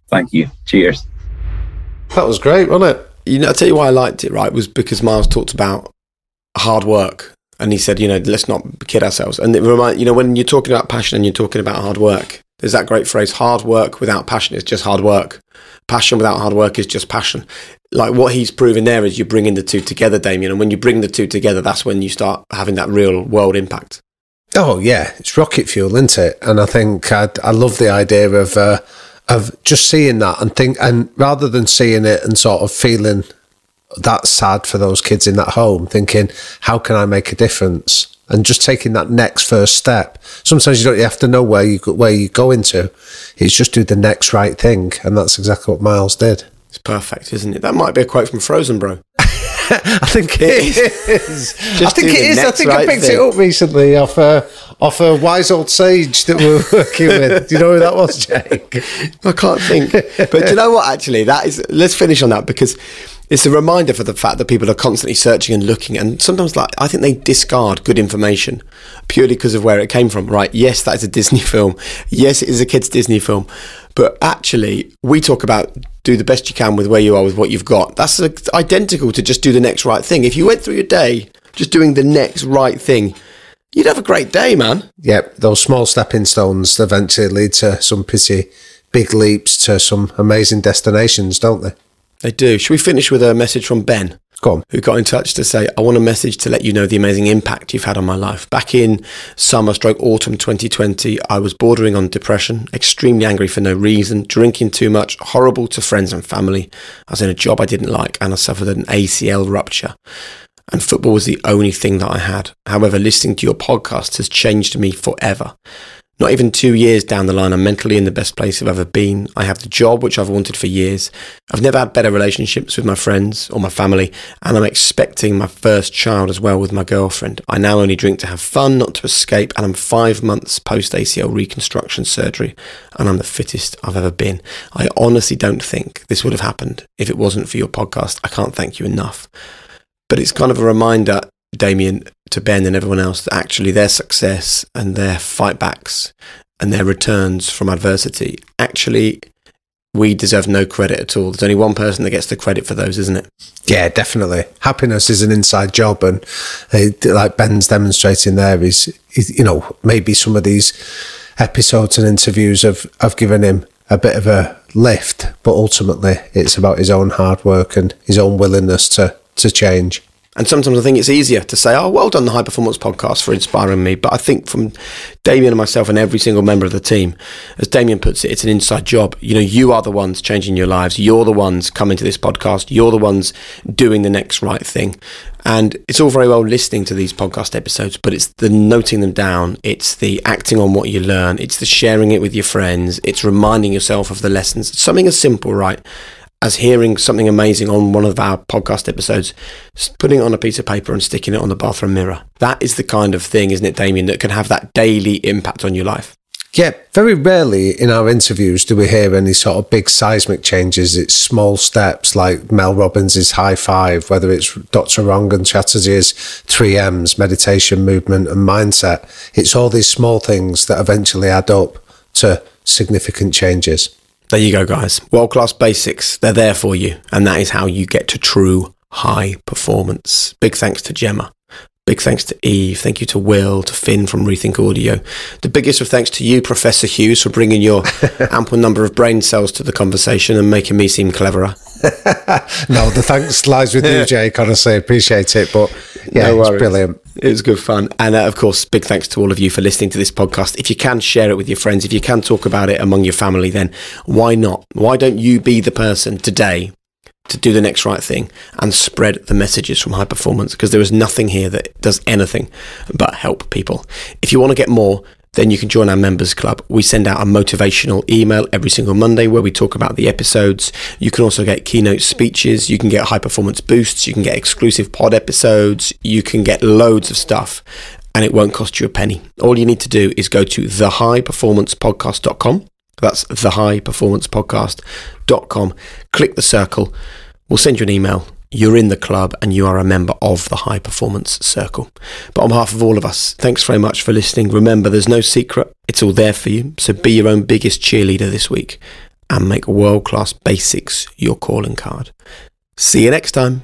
Thank you. Cheers. That was great, wasn't it? You know, I'll tell you why I liked it, right? Was because Myles talked about hard work. And he said, you know, let's not kid ourselves. And it remind, you know, when you're talking about passion and you're talking about hard work, there's that great phrase: hard work without passion is just hard work. Passion without hard work is just passion. Like what he's proving there is you're bringing the two together, Damian. And when you bring the two together, that's when you start having that real world impact. Oh yeah, it's rocket fuel, isn't it? And I think I, I love the idea of uh, of just seeing that and think, and rather than seeing it and sort of feeling that sad for those kids in that home, thinking, how can I make a difference? And just taking that next first step. Sometimes you don't you have to know where you where you go into. It's just do the next right thing, and that's exactly what Myles did. It's perfect, isn't it? That might be a quote from Frozen, bro. I think it is. I think it is. I think right I picked thing. it up recently off a off a wise old sage that we are working with. Do you know who that was, Jake? I can't think. But do you know what? Actually, that is. Let's finish on that because it's a reminder for the fact that people are constantly searching and looking, and sometimes, like I think they discard good information purely because of where it came from. Right? Yes, that is a Disney film. Yes, it is a kids' Disney film. But actually, we talk about do the best you can with where you are with what you've got. That's identical to just do the next right thing. If you went through your day just doing the next right thing, you'd have a great day, man. Yep, those small stepping stones eventually lead to some pretty big leaps to some amazing destinations, don't they? They do. Should we finish with a message from Ben? Who got in touch to say, I want a message to let you know the amazing impact you've had on my life. Back in summer stroke autumn 2020, I was bordering on depression, extremely angry for no reason, drinking too much, horrible to friends and family. I was in a job I didn't like and I suffered an ACL rupture. And football was the only thing that I had. However, listening to your podcast has changed me forever. Not even two years down the line, I'm mentally in the best place I've ever been. I have the job which I've wanted for years. I've never had better relationships with my friends or my family, and I'm expecting my first child as well with my girlfriend. I now only drink to have fun, not to escape, and I'm five months post ACL reconstruction surgery, and I'm the fittest I've ever been. I honestly don't think this would have happened if it wasn't for your podcast. I can't thank you enough. But it's kind of a reminder Damian to Ben and everyone else that actually their success and their fightbacks and their returns from adversity actually we deserve no credit at all. There's only one person that gets the credit for those, isn't it? Yeah, definitely. Happiness is an inside job, and uh, like Ben's demonstrating there is, is, you know, maybe some of these episodes and interviews have, have given him a bit of a lift, but ultimately it's about his own hard work and his own willingness to, to change. And sometimes I think it's easier to say, oh, well done, the High Performance Podcast, for inspiring me. But I think from Damian and myself and every single member of the team, as Damian puts it, it's an inside job. You know, you are the ones changing your lives. You're the ones coming to this podcast. You're the ones doing the next right thing. And it's all very well listening to these podcast episodes, but it's the noting them down, it's the acting on what you learn, it's the sharing it with your friends, it's reminding yourself of the lessons. Something as simple, right? As hearing something amazing on one of our podcast episodes, putting it on a piece of paper and sticking it on the bathroom mirror. That is the kind of thing, isn't it, Damian, that can have that daily impact on your life. Yeah, very rarely in our interviews do we hear any sort of big seismic changes. It's small steps like Mel Robbins' high five, whether it's Dr. Rangan Chatterjee's three M's, meditation, movement, and mindset. It's all these small things that eventually add up to significant changes. There you go, guys. World class basics. They're there for you. And that is how you get to true high performance. Big thanks to Gemma. Big thanks to Eve. Thank you to Will, to Finn from Rethink Audio. The biggest of thanks to you, Professor Hughes, for bringing your ample number of brain cells to the conversation and making me seem cleverer. no, the thanks lies with you, Jake. Honestly, appreciate it. But yeah, no it's brilliant. It was good fun. And uh, of course, big thanks to all of you for listening to this podcast. If you can share it with your friends, if you can talk about it among your family, then why not? Why don't you be the person today to do the next right thing and spread the messages from high performance? Because there is nothing here that does anything but help people. If you want to get more, then you can join our members club. We send out a motivational email every single Monday where we talk about the episodes. You can also get keynote speeches, you can get high performance boosts, you can get exclusive pod episodes, you can get loads of stuff and it won't cost you a penny. All you need to do is go to thehighperformancepodcast.com. That's thehighperformancepodcast.com. Click the circle. We'll send you an email you're in the club and you are a member of the high performance circle. But on behalf of all of us, thanks very much for listening. Remember, there's no secret, it's all there for you. So be your own biggest cheerleader this week and make world class basics your calling card. See you next time.